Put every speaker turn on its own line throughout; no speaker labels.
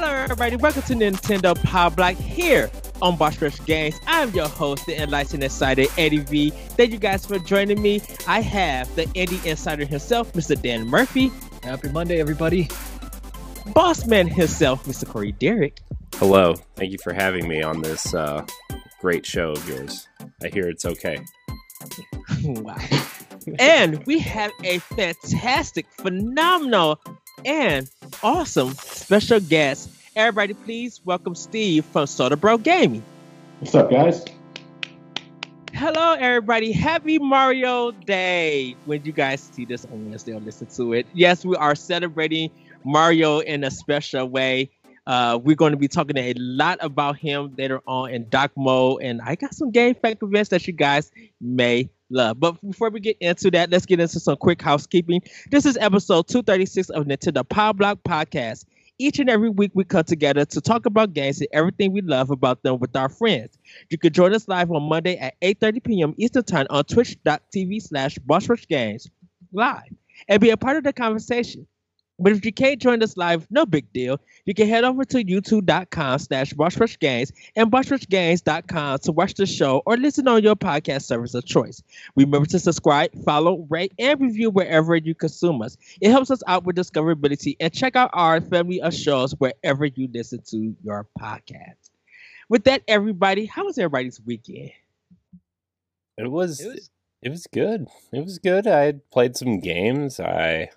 Hello, everybody. Welcome to Nintendo Power Block here on Boss Rush Games. I'm your host, the Enlightened Insider, Eddie V. Thank you guys for joining me. I have the Indie Insider himself, Mr. Dan Murphy.
Happy Monday, everybody.
Bossman himself, Mr. Corey Derrick.
Hello. Thank you for having me on this uh, great show of yours. I hear it's okay.
wow. and we have a fantastic, phenomenal, and awesome special guest. Everybody, please welcome Steve from Soda Bro Gaming.
What's up, guys?
Hello, everybody. Happy Mario Day. When you guys see this on Wednesday or listen to it, yes, we are celebrating Mario in a special way. Uh, we're going to be talking a lot about him later on in Doc Mode, and I got some game fact events that you guys may love. But before we get into that, let's get into some quick housekeeping. This is episode 236 of Nintendo Power Block Podcast. Each and every week, we come together to talk about games and everything we love about them with our friends. You can join us live on Monday at 8:30 p.m. Eastern Time on twitch.tv slash Games live and be a part of the conversation. But if you can't join us live, no big deal. You can head over to youtube.com slash Games and bossrushgames.com to watch the show or listen on your podcast service of choice. Remember to subscribe, follow, rate, and review wherever you consume us. It helps us out with discoverability and check out our family of shows wherever you listen to your podcast. With that, everybody, how was everybody's weekend?
It was, it was it was good. It was good. I played some games. I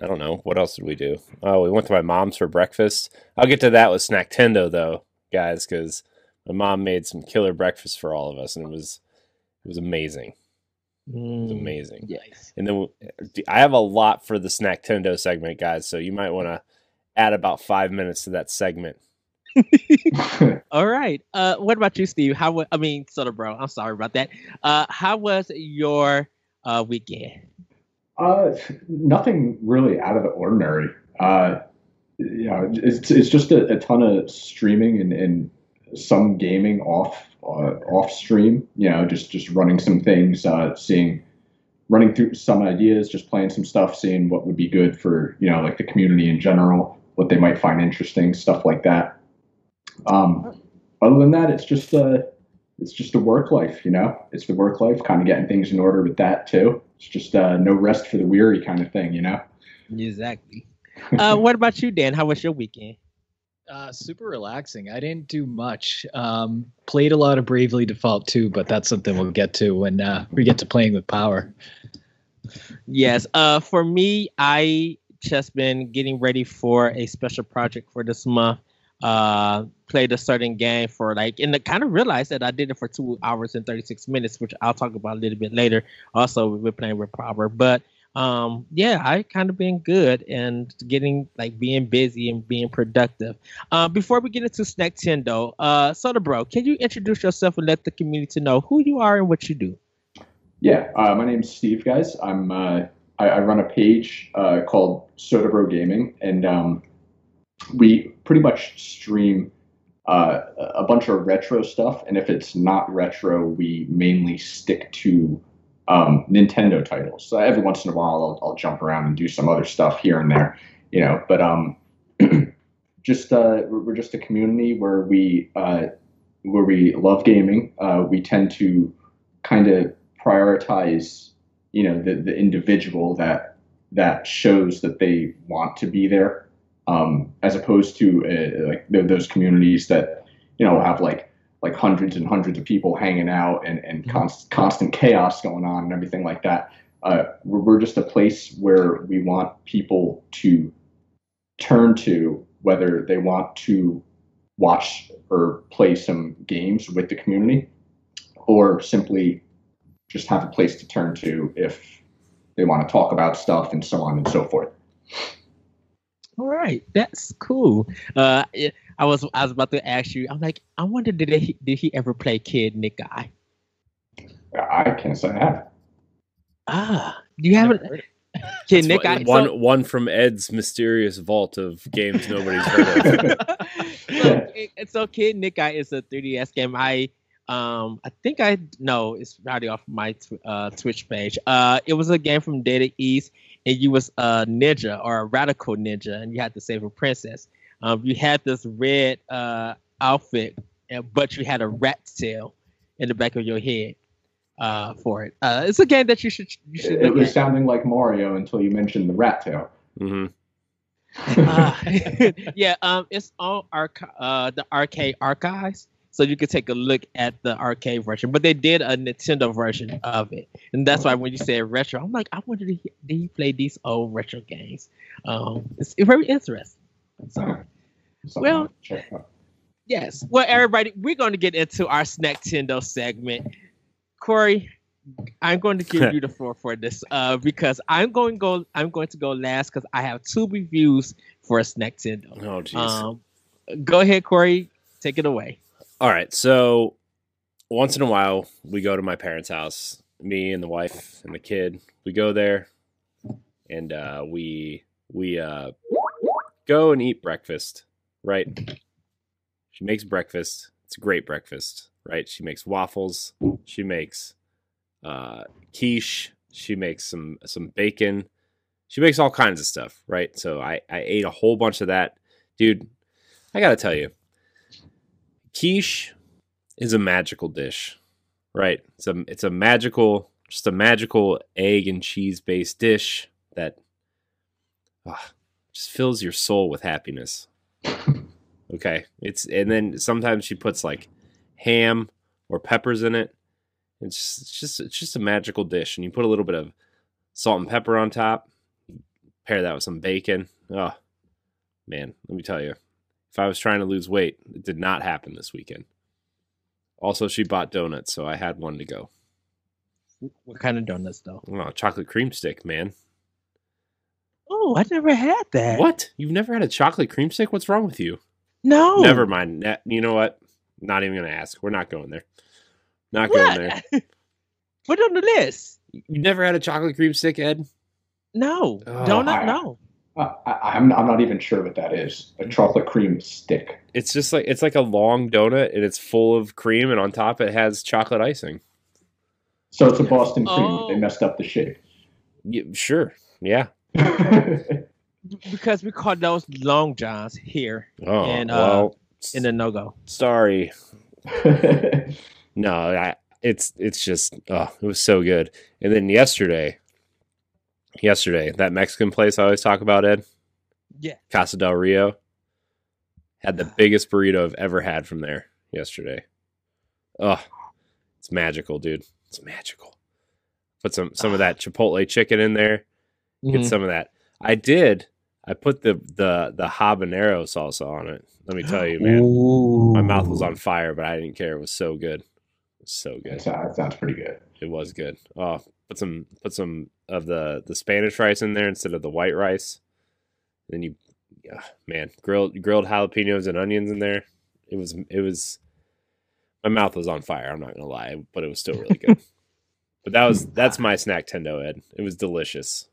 I don't know. What else did we do? Oh, we went to my mom's for breakfast. I'll get to that with Snacktendo though, guys, because my mom made some killer breakfast for all of us, and it was it was amazing. it was
Mm,
amazing.
Yes.
And then I have a lot for the Snacktendo segment, guys. So you might want to add about five minutes to that segment.
All right. Uh, what about you, Steve? How? wa- I mean, Soda Bro. I'm sorry about that. Uh, how was your uh weekend?
Uh, nothing really out of the ordinary. Uh, know, it's it's just a, a ton of streaming and, and some gaming off uh, off stream. You know, just just running some things, uh, seeing, running through some ideas, just playing some stuff, seeing what would be good for you know like the community in general, what they might find interesting, stuff like that. Um, other than that, it's just uh, it's just a work life, you know. It's the work life, kind of getting things in order with that too. It's just uh, no rest for the weary kind of thing, you know.
Exactly. Uh, what about you, Dan? How was your weekend?
Uh, super relaxing. I didn't do much. Um, played a lot of Bravely Default too, but that's something we'll get to when uh, we get to playing with power.
Yes. Uh, for me, I just been getting ready for a special project for this month. Uh, played a certain game for like, and I kind of realized that I did it for two hours and 36 minutes, which I'll talk about a little bit later. Also, we're playing with Power, but um, yeah, I kind of been good and getting like being busy and being productive. Uh, before we get into snack Snacktendo, uh, Soda Bro, can you introduce yourself and let the community know who you are and what you do?
Yeah, uh, my name's Steve, guys. I'm uh, I, I run a page uh, called Soda Bro Gaming, and um, we pretty much stream uh, a bunch of retro stuff. And if it's not retro, we mainly stick to um, Nintendo titles. So every once in a while, I'll, I'll jump around and do some other stuff here and there, you know. But um, just uh, we're just a community where we uh, where we love gaming. Uh, we tend to kind of prioritize, you know, the the individual that that shows that they want to be there, um, as opposed to uh, like those communities that you know have like like hundreds and hundreds of people hanging out and, and const- constant chaos going on and everything like that. Uh, we're, we're just a place where we want people to turn to whether they want to watch or play some games with the community or simply just have a place to turn to if they want to talk about stuff and so on and so forth.
All right, that's cool. Uh, I was I was about to ask you. I'm like, I wonder did he did he ever play Kid Nick Eye?
I can't say I have.
Ah, you haven't
Never heard of
Kid
It's
Nick
one,
Eye.
one one from Ed's mysterious vault of games nobody's heard of.
so, it- so Kid Niki is a 3DS game. I um I think I know it's probably off my tw- uh, Twitch page. Uh, it was a game from Data East, and you was a ninja or a radical ninja, and you had to save a princess. Um, you had this red uh, outfit, but you had a rat tail in the back of your head uh, for it. Uh, it's a game that you should. You should
it, it was at. sounding like Mario until you mentioned the rat tail.
Mm-hmm.
uh, yeah, um, it's on arch- uh, the arcade archives, so you can take a look at the arcade version. But they did a Nintendo version of it, and that's why when you said retro, I'm like, I wonder did he, did he play these old retro games? Um, it's, it's very interesting. So, well, yes. Well, everybody, we're going to get into our Snack Tendo segment. Corey, I'm going to give you the floor for this uh, because I'm going to go. I'm going to go last because I have two reviews for a Snack Tendo.
Oh, jeez.
Um, go ahead, Corey. Take it away.
All right. So once in a while, we go to my parents' house. Me and the wife and the kid. We go there, and uh, we we uh, go and eat breakfast. Right. She makes breakfast. It's a great breakfast. Right. She makes waffles. She makes uh, quiche. She makes some some bacon. She makes all kinds of stuff, right? So I I ate a whole bunch of that, dude. I gotta tell you, quiche is a magical dish, right? It's a it's a magical, just a magical egg and cheese based dish that oh, just fills your soul with happiness. okay, it's and then sometimes she puts like ham or peppers in it it's just, it's just it's just a magical dish, and you put a little bit of salt and pepper on top. Pair that with some bacon. Oh man, let me tell you, if I was trying to lose weight, it did not happen this weekend. Also, she bought donuts, so I had one to go.
What kind of donuts, though?
Oh, chocolate cream stick, man.
Oh, I never had that.
What? You've never had a chocolate cream stick? What's wrong with you?
No.
Never mind. You know what? Not even going to ask. We're not going there. Not what? going there.
Put on the list.
You never had a chocolate cream stick, Ed?
No. Oh, Donut, no.
I, am I'm, I'm not even sure what that is. A chocolate cream stick.
It's just like it's like a long donut and it's full of cream and on top it has chocolate icing.
So it's a Boston cream. Oh. They messed up the shape.
Yeah, sure. Yeah.
because we call those long johns here.
Oh, and, uh, well,
in the no go.
Sorry. no, I, it's it's just oh, it was so good. And then yesterday, yesterday that Mexican place I always talk about, Ed.
Yeah.
Casa del Rio had the biggest burrito I've ever had from there yesterday. Oh, it's magical, dude. It's magical. Put some some of that chipotle chicken in there. Get mm-hmm. some of that. I did. I put the the the habanero salsa on it. Let me tell you, man. Ooh. My mouth was on fire, but I didn't care. It was so good so good.
That sounds pretty good.
It was good. Oh, put some put some of the the Spanish rice in there instead of the white rice. Then you, yeah, man, grilled grilled jalapenos and onions in there. It was it was. My mouth was on fire. I'm not gonna lie, but it was still really good. but that was that's my snack tendo, Ed. It was delicious.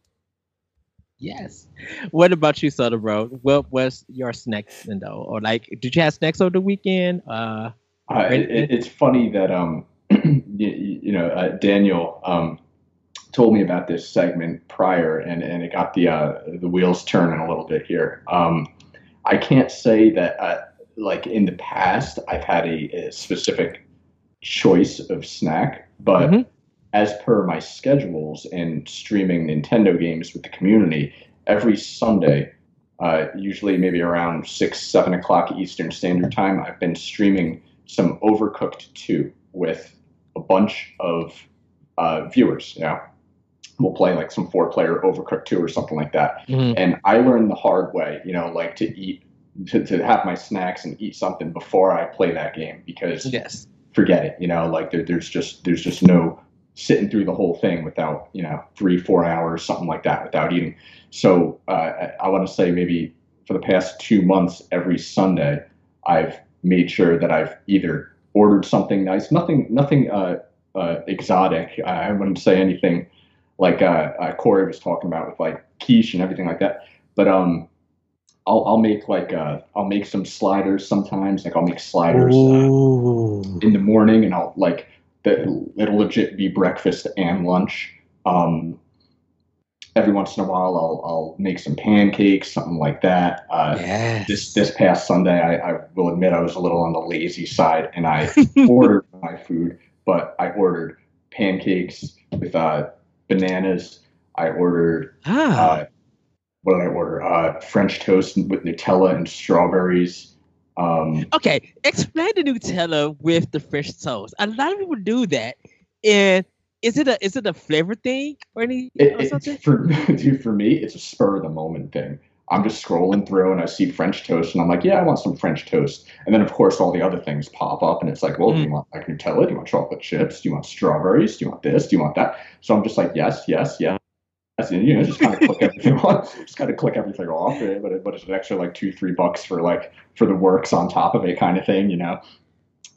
Yes. What about you, Soda Bro? What was your snack tendo? Or like, did you have snacks over the weekend? Uh,
uh, it, it's funny that um, you, you, know uh, Daniel um, told me about this segment prior, and, and it got the uh, the wheels turning a little bit here. Um, I can't say that uh, like in the past I've had a, a specific choice of snack, but mm-hmm. as per my schedules and streaming Nintendo games with the community, every Sunday. Uh, usually, maybe around six, seven o'clock Eastern Standard Time. I've been streaming some Overcooked 2 with a bunch of uh, viewers. You know, we'll play like some four player Overcooked 2 or something like that. Mm-hmm. And I learned the hard way, you know, like to eat, to, to have my snacks and eat something before I play that game because
yes.
forget it, you know, like there, there's just, there's just no sitting through the whole thing without, you know, three, four hours, something like that without eating. So uh, I, I want to say maybe for the past two months, every Sunday, I've made sure that I've either ordered something nice, nothing, nothing uh, uh, exotic. I wouldn't say anything like uh, uh, Corey was talking about with like quiche and everything like that. But um, I'll I'll make like uh, I'll make some sliders sometimes. Like I'll make sliders uh, in the morning, and I'll like the, it'll legit be breakfast and lunch. Um, every once in a while, I'll I'll make some pancakes, something like that. Uh,
yes.
This this past Sunday, I, I will admit I was a little on the lazy side, and I ordered my food, but I ordered pancakes with uh, bananas. I ordered
ah.
uh, what did I order? Uh, French toast with Nutella and strawberries. Um,
okay, explain the Nutella with the French toast. A lot of people do that, and is it a is it a flavor thing or any
it,
or something?
for dude, for me, it's a spur of the moment thing. I'm just scrolling through and I see French toast and I'm like, yeah, I want some French toast. And then of course all the other things pop up and it's like, well, do you
Mm.
want like Nutella? Do you want chocolate chips? Do you want strawberries? Do you want this? Do you want that? So I'm just like, yes, yes, yes. And you know, just kind of click everything on, just kind of click everything off. But it, but it's an extra like two, three bucks for like for the works on top of it, kind of thing, you know.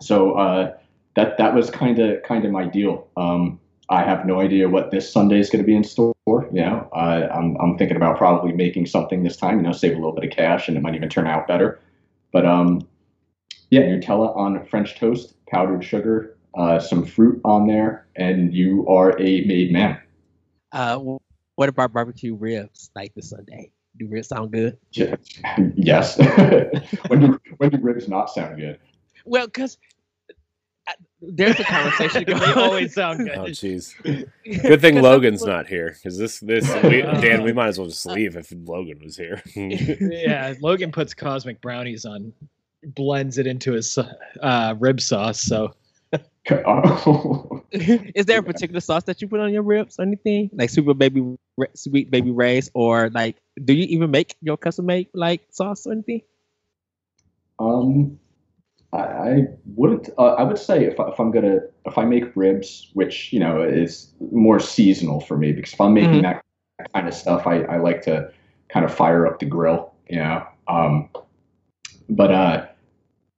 So uh, that that was kind of kind of my deal. Um, I have no idea what this Sunday is going to be in store. You know, uh, I'm I'm thinking about probably making something this time. You know, save a little bit of cash, and it might even turn out better. But um, yeah, Nutella on French toast, powdered sugar, uh, some fruit on there, and you are a made man.
Uh, what about barbecue ribs like this Sunday? Do ribs sound good?
yes. when do when do ribs not sound good?
Well, because there's a conversation
they always sound good.
Oh, jeez. Good thing Logan's not here because this this we, Dan. We might as well just leave if Logan was here.
yeah, Logan puts cosmic brownies on, blends it into his uh, rib sauce. So.
Is there a particular sauce that you put on your ribs or anything? Like super baby, sweet baby rays, or like, do you even make your custom make like sauce or anything?
Um, I, I wouldn't. Uh, I would say if, I, if I'm gonna if I make ribs, which you know is more seasonal for me, because if I'm making
Mhm.
that kind of stuff, I, I like to kind of fire up the grill. You know. Um, but uh,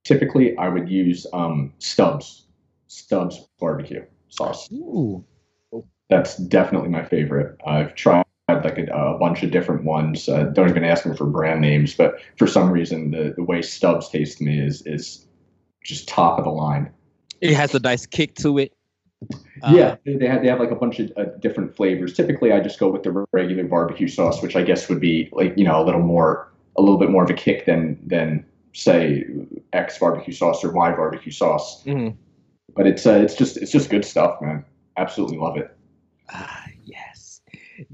typically I would use um Stubbs Stubbs barbecue sauce.
Ooh,
That's definitely my favorite. I've tried like a, a bunch of different ones. Uh, don't even ask me for brand names, but for some reason, the, the way Stubbs tastes to me is is just top of the line.
it has a nice kick to it.
Yeah, they they have they have like a bunch of uh, different flavors. Typically, I just go with the regular barbecue sauce, which I guess would be like you know a little more a little bit more of a kick than than say X barbecue sauce or Y barbecue sauce.
mhm.
But it's uh, it's just it's just good stuff, man. Absolutely love it.
Ah, yes.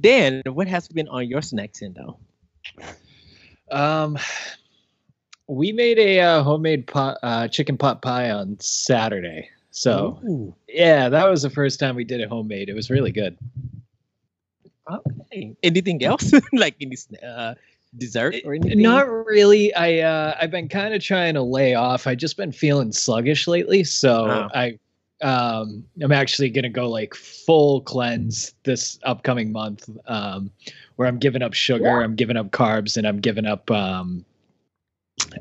Dan, what has been on your snack Tendo?
Um, we made a uh, homemade pot, uh, chicken pot pie on Saturday. So
Ooh,
yeah, that was the first time we did it homemade. It was really good.
okay. Anything else? like any sna- uh, dessert or anything?
Not really. I uh, I've been kind of trying to lay off. I just been feeling sluggish lately, so
Oh.
I um I'm actually gonna go like full cleanse this upcoming month. Um, where I'm giving up sugar, I'm giving up carbs, and I'm giving up um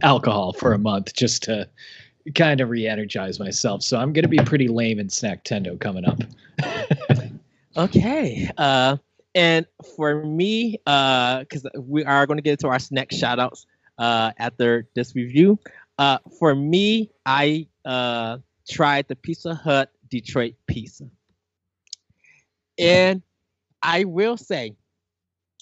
alcohol for a month just to kind of re-energize myself. So I'm gonna be pretty lame in snack tendo coming up.
Okay. Uh, and for me, uh, because we are going to get to our snack shout outs uh, after this review. Uh, for me, I uh, tried the Pizza Hut Detroit pizza. And I will say,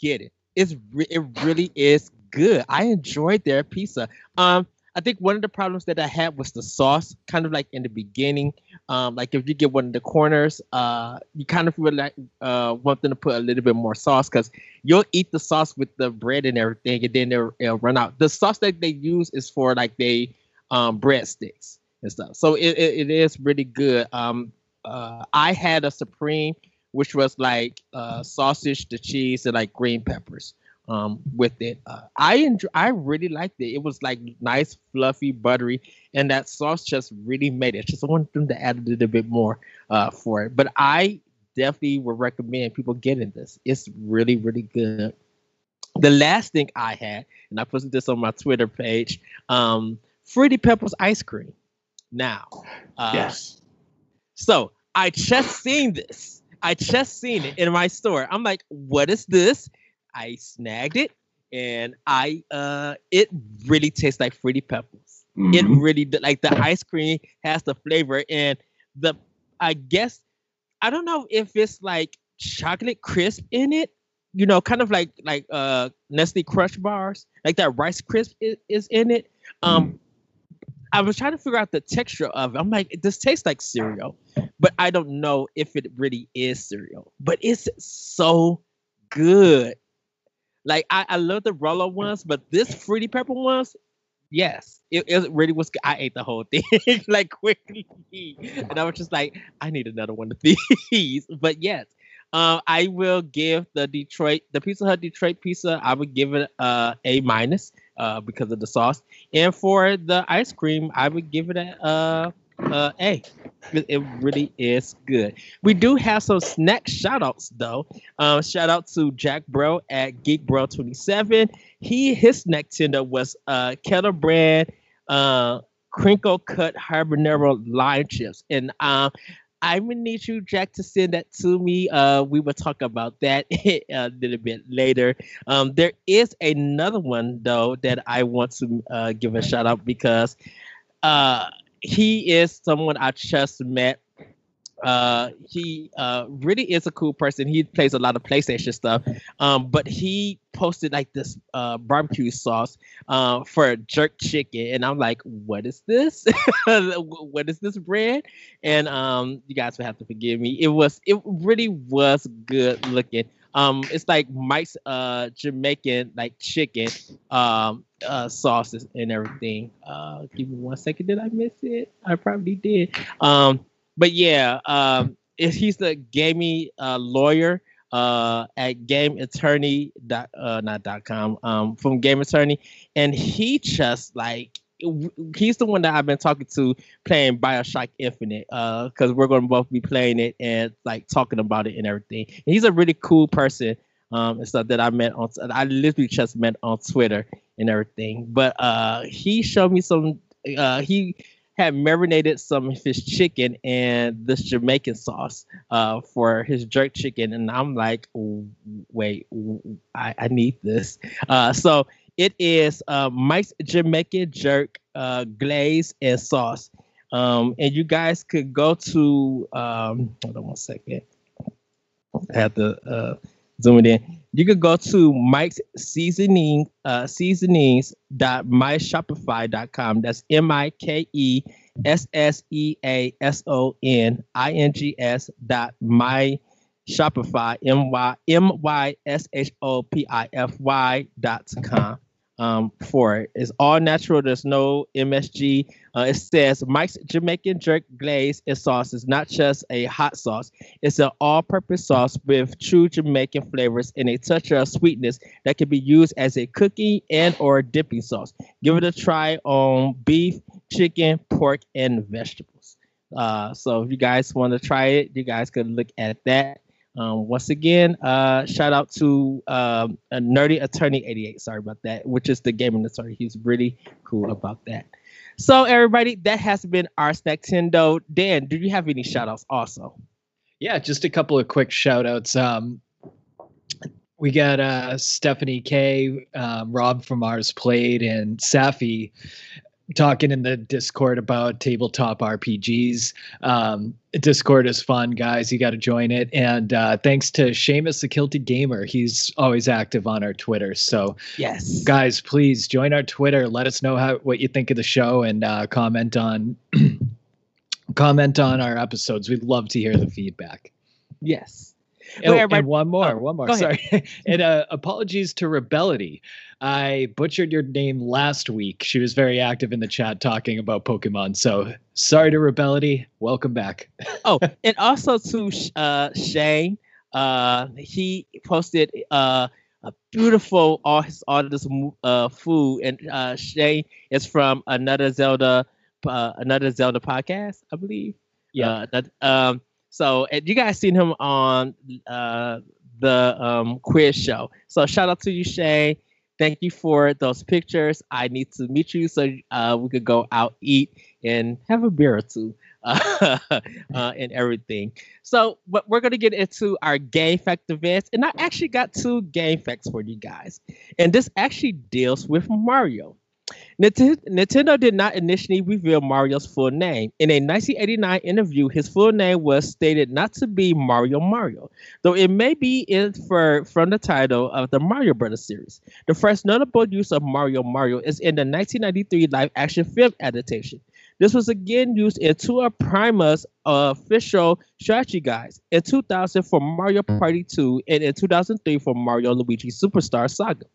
get it. It's re- it really is good. I enjoyed their pizza. Um, I think one of the problems that I had was the sauce, kind of like in the beginning. Um, like if you get one of the corners, uh, you kind of feel like uh, want them to put a little bit more sauce because you'll eat the sauce with the bread and everything, and then it'll, it'll run out. The sauce that they use is for like they um, breadsticks and stuff. So it, it, it is really good. Um, uh, I had a supreme, which was like uh, sausage, the cheese, and like green peppers um, with it. Uh, I enjoy, I really liked it. It was like nice, fluffy, buttery, and that sauce just really made it. Just wanted them to add a little bit more uh, for it. But I definitely would recommend people getting this. It's really, really good. The last thing I had, and I posted this on my Twitter page, um, Fruity Pebbles ice cream. Now, uh,
yes.
so I just seen this. I just seen it in my store. I'm like, what is this? I snagged it and I uh it really tastes like fruity pebbles. It
Mhm.
really like the ice cream has the flavor and the I guess I don't know if it's like chocolate crisp in it you know, kind of like like uh Nestle Crunch bars, like that Rice Crisp is, is in it. Um, mm. I was trying to figure out the texture of it. I'm like, this tastes like cereal, but I don't know if it really is cereal. But it's so good. Like I, I love the Rolo ones, but this fruity pepper ones, yes, it, it really was. I ate the whole thing like quickly, and I was just like, I need another one of these. But yes, uh, I will give the Detroit, the Pizza Hut Detroit pizza. I would give it uh, a minus uh, because of the sauce, and for the ice cream, I would give it a uh, uh, A. It really is good. We do have some snack shout outs though. Um, shout out to Jack Bro at Geek Bro 27. He his snack tender was uh kettle brand uh crinkle cut habanero lime chips. And uh I'm gonna need you, Jack, to send that to me. Uh, we will talk about that a little bit later. Um, there is another one though that I want to uh, give a shout out because uh, he is someone I just met. Uh, he uh, really is a cool person. He plays a lot of PlayStation stuff. Um, but he posted like this uh, barbecue sauce uh, for jerk chicken, and I'm like, what is this? what is this brand? And um, you guys will have to forgive me. It was it really was good looking. Um, it's like Mike's uh Jamaican like chicken um uh sauces and everything. Uh, give me one second. Did I miss it? I probably did. Um, but yeah, um, he's the gaming uh lawyer uh at game attorney dot uh not dot com um from game attorney and he just like he's the one that I've been talking to playing Bioshock Infinite, uh, because we're gonna both be playing it and like talking about it and everything. And he's a really cool person, um, and stuff that I met on. I literally just met on Twitter and everything. But uh, he showed me some. Uh, he had marinated some of his chicken and this Jamaican sauce uh, for his jerk chicken, and I'm like, wait, I, I need this. Uh, so it is uh, Mike's Jamaican Jerk uh, glaze and sauce. Um, and you guys could go to um, hold on one second. I have to uh, zoom it in. You could go to Mike's seasoning uh, seasonings.myshopify.com. That's M I K E S S E A S O N I N G S dot my Shopify M Y M Y S H O P I F Y dot com um, for it. It's all natural. There's no MSG. Uh, it says Mike's Jamaican Jerk Glaze and sauce is not just a hot sauce. It's an all-purpose sauce with true Jamaican flavors and a touch of sweetness that can be used as a cooking and or dipping sauce. Give it a try on beef, chicken, pork, and vegetables. Uh, so if you guys want to try it, you guys could look at that. Um, once again, uh, shout out to um, nerdy attorney 88. Sorry about that, which is the gaming attorney. He's really cool about that. So everybody, that has been our Tendo. Dan, do you have any shout outs also?
Yeah, just a couple of quick shout outs. Um, we got uh, Stephanie K, um, Rob from Ours Played, and Safi talking in the Discord about tabletop RPGs. Um, Discord is fun, guys. You got to join it. And uh, thanks to Seamus the Kilted Gamer, he's always active on our Twitter. So
yes,
guys, please join our Twitter. Let us know how what you think of the show and uh, comment on comment on our episodes. We'd love to hear the feedback.
Yes.
Oh, and one more, oh, one more. Sorry. and uh, apologies to Rebellity. I butchered your name last week. She was very active in the chat talking about Pokemon. So sorry to Rebellity. Welcome back.
oh, and also to uh, Shane. Uh, he posted uh, a beautiful all his all this uh, food, and uh, Shane is from another Zelda, uh, another Zelda podcast, I believe.
Yeah. Uh,
that, um, so and you guys seen him on uh, the um, quiz show. So shout out to you, Shay. Thank you for those pictures. I need to meet you so uh, we could go out eat and have a beer or two uh, and everything. So, but we're gonna get into our game fact events, and I actually got two game facts for you guys, and this actually deals with Mario. Nintendo did not initially reveal Mario's full name. In a 1989 interview, his full name was stated not to be Mario Mario, though it may be inferred from the title of the Mario Brothers series. The first notable use of Mario Mario is in the 1993 live action film adaptation. This was again used in two of Prima's official strategy guides in 2000 for Mario Party 2 and in 2003 for Mario Luigi Superstar Saga.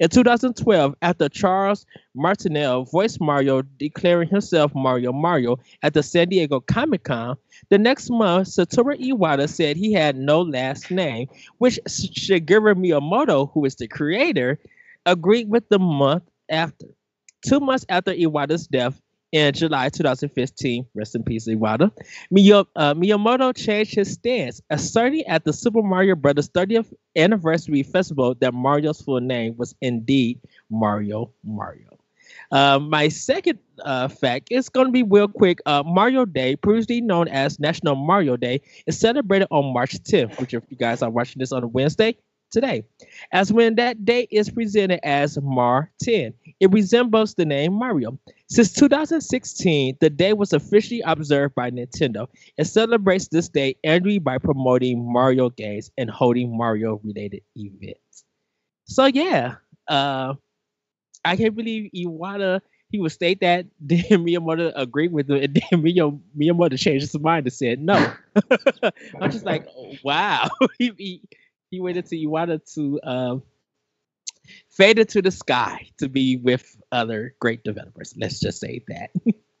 In 2012, after Charles Martinet voiced Mario, declaring himself Mario Mario at the San Diego Comic Con, the next month, Satoru Iwata said he had no last name, which Shigeru Miyamoto, who is the creator, agreed with the month after. Two months after Iwata's death, in July 2015, rest in peace, Iwata, uh, Miyamoto changed his stance, asserting at the Super Mario Brothers 30th anniversary festival that Mario's full name was indeed Mario Mario. Uh, my second uh, fact is going to be real quick. Uh, Mario Day, previously known as National Mario Day, is celebrated on March 10th, which if you guys are watching this on a Wednesday, today, as when that day is presented as Mar 10. It resembles the name Mario. Since 2016, the day was officially observed by Nintendo. It celebrates this day annually by promoting Mario games and holding Mario related events. So, yeah, uh, I can't believe Iwata he would state that, then Miyamoto agreed with him, and then Miyamoto changed his mind and said no. I'm just like, wow. he, he, he waited to Iwata to um, fade into the sky to be with other great developers. Let's just say that.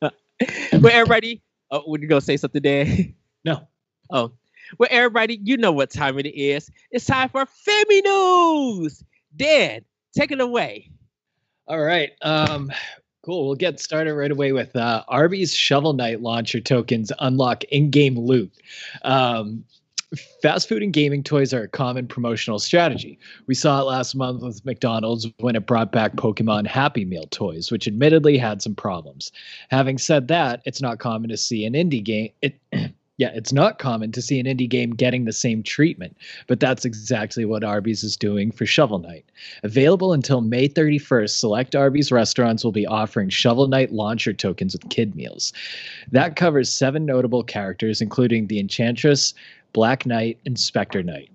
well, everybody, oh, were you gonna say something there?
No.
Oh, well, everybody, you know what time it is. It's time for Femi News. Dan, take it away.
All right. Um, cool. We'll get started right away with uh, Arby's Shovel Knight launcher tokens unlock in-game loot. Um, fast food and gaming toys are a common promotional strategy. We saw it last month with McDonald's when it brought back Pokemon Happy Meal toys, which admittedly had some problems. Having said that, it's not common to see an indie game. It, yeah, it's not common to see an indie game getting the same treatment, but that's exactly what Arby's is doing for Shovel Knight. Available until May 31st, select Arby's restaurants will be offering Shovel Knight launcher tokens with kid meals. That covers seven notable characters, including the Enchantress, Black Knight, and Spectre Knight.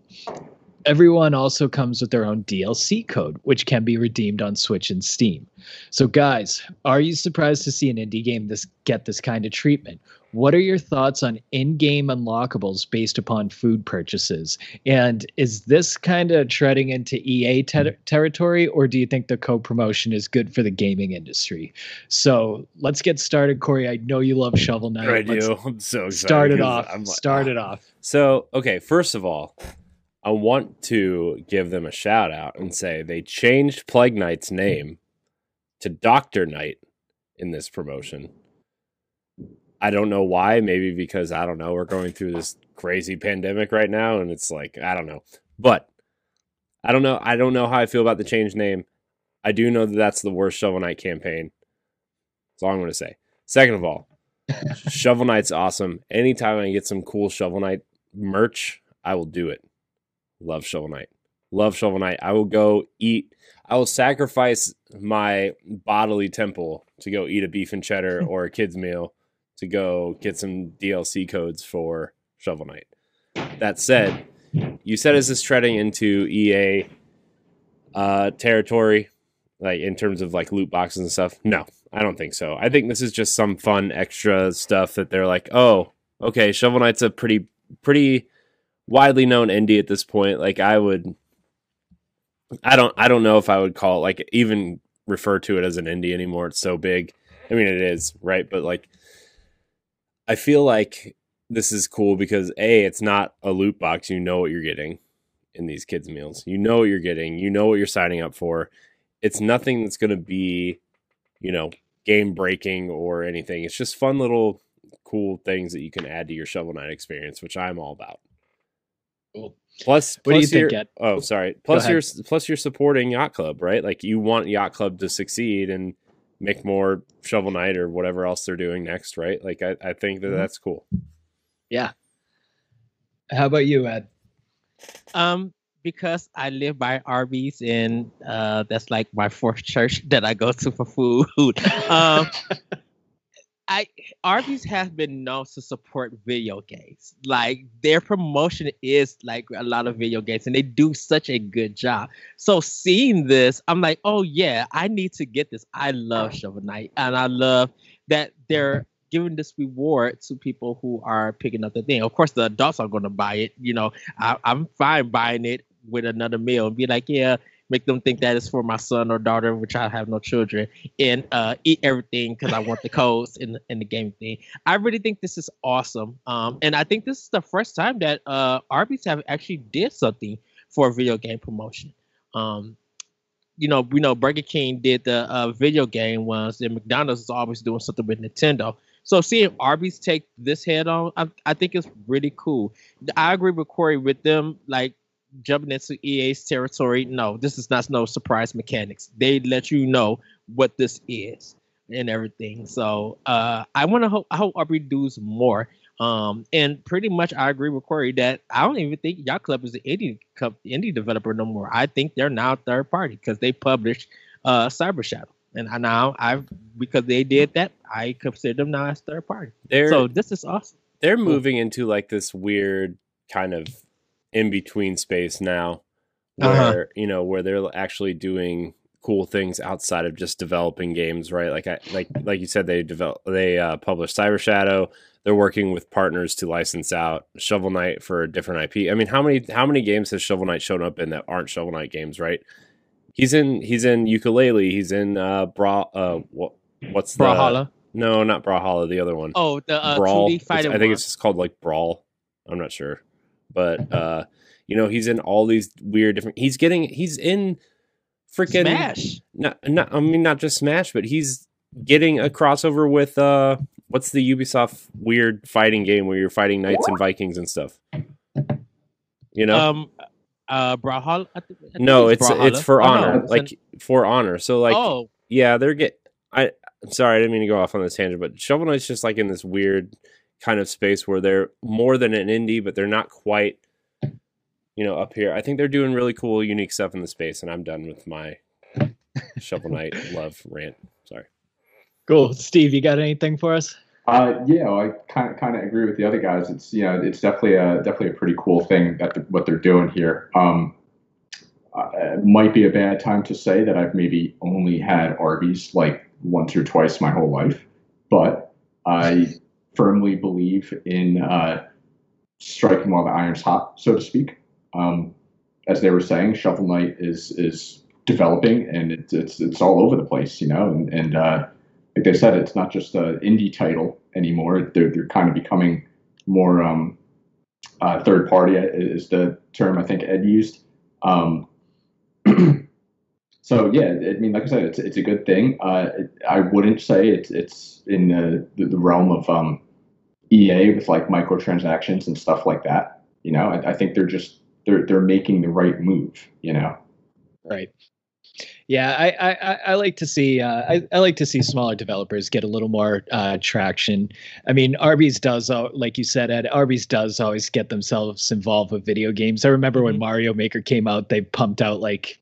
Everyone also comes with their own DLC code, which can be redeemed on Switch and Steam. So, guys, are you surprised to see an indie game this get this kind of treatment? What are your thoughts on in-game unlockables based upon food purchases? And is this kind of treading into EA ter- mm-hmm. territory, or do you think the co-promotion is good for the gaming industry? So let's get started, Corey. I know you love Shovel Knight.
I do. I'm so excited.
Start it off. I'm, start it ah. off.
So, okay, first of all, I want to give them a shout out and say they changed Plague Knight's name to Doctor Knight in this promotion. I don't know why. Maybe because I don't know. We're going through this crazy pandemic right now, and it's like I don't know. But I don't know. I don't know how I feel about the change name. I do know that that's the worst Shovel Knight campaign. That's all I'm going to say. Second of all, Shovel Knight's awesome. Anytime I get some cool Shovel Knight merch, I will do it. Love Shovel Knight. Love Shovel Knight. I will go eat. I will sacrifice my bodily temple to go eat a beef and cheddar or a kid's meal to go get some DLC codes for Shovel Knight. That said, you said is this treading into EA uh, territory, like in terms of like loot boxes and stuff? No, I don't think so. I think this is just some fun extra stuff that they're like, oh, okay, Shovel Knight's a pretty pretty widely known indie at this point. Like I would I don't I don't know if I would call it like even refer to it as an indie anymore. It's so big. I mean it is, right? But like I feel like this is cool because A, it's not a loot box. You know what you're getting in these kids' meals. You know what you're getting. You know what you're signing up for. It's nothing that's gonna be, you know, game breaking or anything. It's just fun little cool things that you can add to your Shovel Knight experience, which I'm all about. Cool. Plus,
what
plus
do you think?
Oh, sorry. Plus, you're plus you're supporting Yacht Club, right? Like you want Yacht Club to succeed and make more Shovel Knight or whatever else they're doing next, right? Like I, I think that mm-hmm. that's cool.
Yeah. How about you, Ed?
Um, because I live by Arby's and uh, that's like my fourth church that I go to for food. um, I Arby's has been known to support video games. Like their promotion is like a lot of video games, and they do such a good job. So seeing this, I'm like, oh yeah, I need to get this. I love Shovel Knight, and I love that they're giving this reward to people who are picking up the thing. Of course, the adults are going to buy it. You know, I, I'm fine buying it with another meal and be like, yeah, make them think that is for my son or daughter, which I have no children, and uh, eat everything because I want the codes in in the game thing. I really think this is awesome, um, and I think this is the first time that uh, Arby's have actually did something for a video game promotion. Um, you know, we know Burger King did the uh, video game ones, and McDonald's is always doing something with Nintendo. So seeing Arby's take this head on, I, I think it's really cool. I agree with Corey with them like jumping into EA's territory. No, this is not no surprise mechanics. They let you know what this is and everything. So uh, I want to hope I hope Arby does more. Um, and pretty much I agree with Corey that I don't even think Yacht Club is an indie club, indie developer no more. I think they're now third party because they published uh, Cyber Shadow. And I now I because they did that, I consider them now as third party. They're, so this is awesome.
They're moving into like this weird kind of in between space now uh-huh. where uh-huh. you know where they're actually doing cool things outside of just developing games right? Like i like like you said they develop they uh, publish cyber shadow. They're working with partners to license out shovel knight for a different ip i mean how many how many games has shovel knight shown up in that aren't shovel knight games right? He's in he's in Yooka-Laylee he's in uh bra uh what what's the
brawlhalla.
No not brawlhalla the other one.
Oh the uh, brawl. i
think one. it's just called like brawl. I'm not sure but uh, you know, he's in all these weird different. He's getting he's in freaking
Smash.
Not, not I mean not just Smash, but he's getting a crossover with uh what's the Ubisoft weird fighting game where you're fighting knights and Vikings and stuff. You know.
Um uh Brawlhalla?
No, it's it's, it's for oh, honor. No, like for honor. So like oh. yeah, they're get I I'm sorry, I didn't mean to go off on this tangent, but Shovel Knight's just like in this weird kind of space where they're more than an indie, but they're not quite, you know, up here. I think they're doing really cool, unique stuff in the space, and I'm done with my Shovel Knight love rant. Sorry.
Cool, Steve. You got anything for us?
Uh, yeah, I kind of kind of agree with the other guys. It's you know, it's definitely a definitely a pretty cool thing that the, what they're doing here. Um, uh, it might be a bad time to say that I've maybe only had Arby's like once or twice my whole life, but I firmly believe in uh, striking while the iron's hot, so to speak. Um, as they were saying, Shovel Knight is is developing and it's it's it's all over the place, you know. And and uh, like they said, it's not just an indie title anymore. They're they're kind of becoming more um, uh, third party is the term I think Ed used. Um, so yeah, I mean, like I said, it's it's a good thing. Uh, I wouldn't say it's it's in the the, realm of um, EA with like microtransactions and stuff like that. You know, I, I think they're just they're they're making the right move. You know,
right. Yeah, I, I, I like to see uh, I, I like to see smaller developers get a little more uh, traction. I mean, Arby's does, like you said, Ed. Arby's does always get themselves involved with video games. I remember when mm-hmm. Mario Maker came out, they pumped out like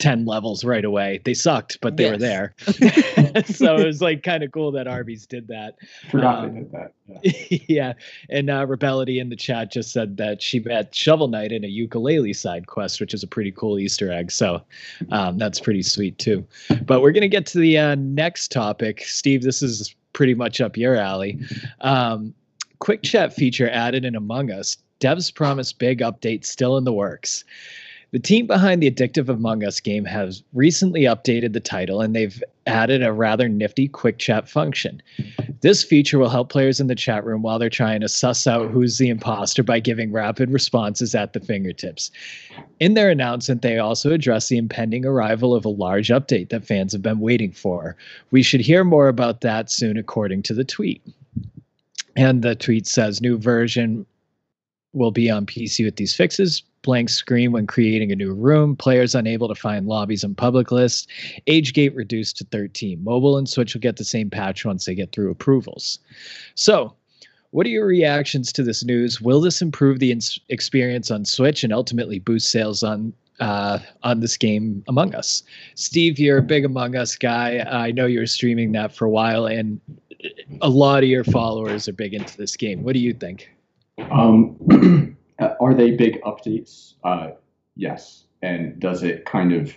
10 levels right away. They sucked, but they yes. were there. so it was like kind of cool that Arby's did that.
Forgot um, they did that.
Yeah. yeah. And uh, Rebellity in the chat just said that she met Shovel Knight in a Yooka-Laylee side quest, which is a pretty cool Easter egg. So um, that's pretty sweet too. But we're going to get to the uh, next topic. Steve, this is pretty much up your alley. Um, quick chat feature added in Among Us. Devs promise big update still in the works. The team behind the Addictive Among Us game has recently updated the title and they've added a rather nifty quick chat function. This feature will help players in the chat room while they're trying to suss out who's the imposter by giving rapid responses at the fingertips. In their announcement, they also address the impending arrival of a large update that fans have been waiting for. We should hear more about that soon, according to the tweet. And the tweet says new version will be on PC with these fixes. Blank screen when creating a new room. Players unable to find lobbies on public lists. Age gate reduced to 13. Mobile and Switch will get the same patch once they get through approvals. So, What are your reactions to this news? Will this improve the ins- experience on Switch and ultimately boost sales on uh, on this game Among Us? Steve, you're a big Among Us guy. I know you're streaming that for a while, and a lot of your followers are big into this game. What do you think?
Um, are they big updates? Uh, yes. And does it kind of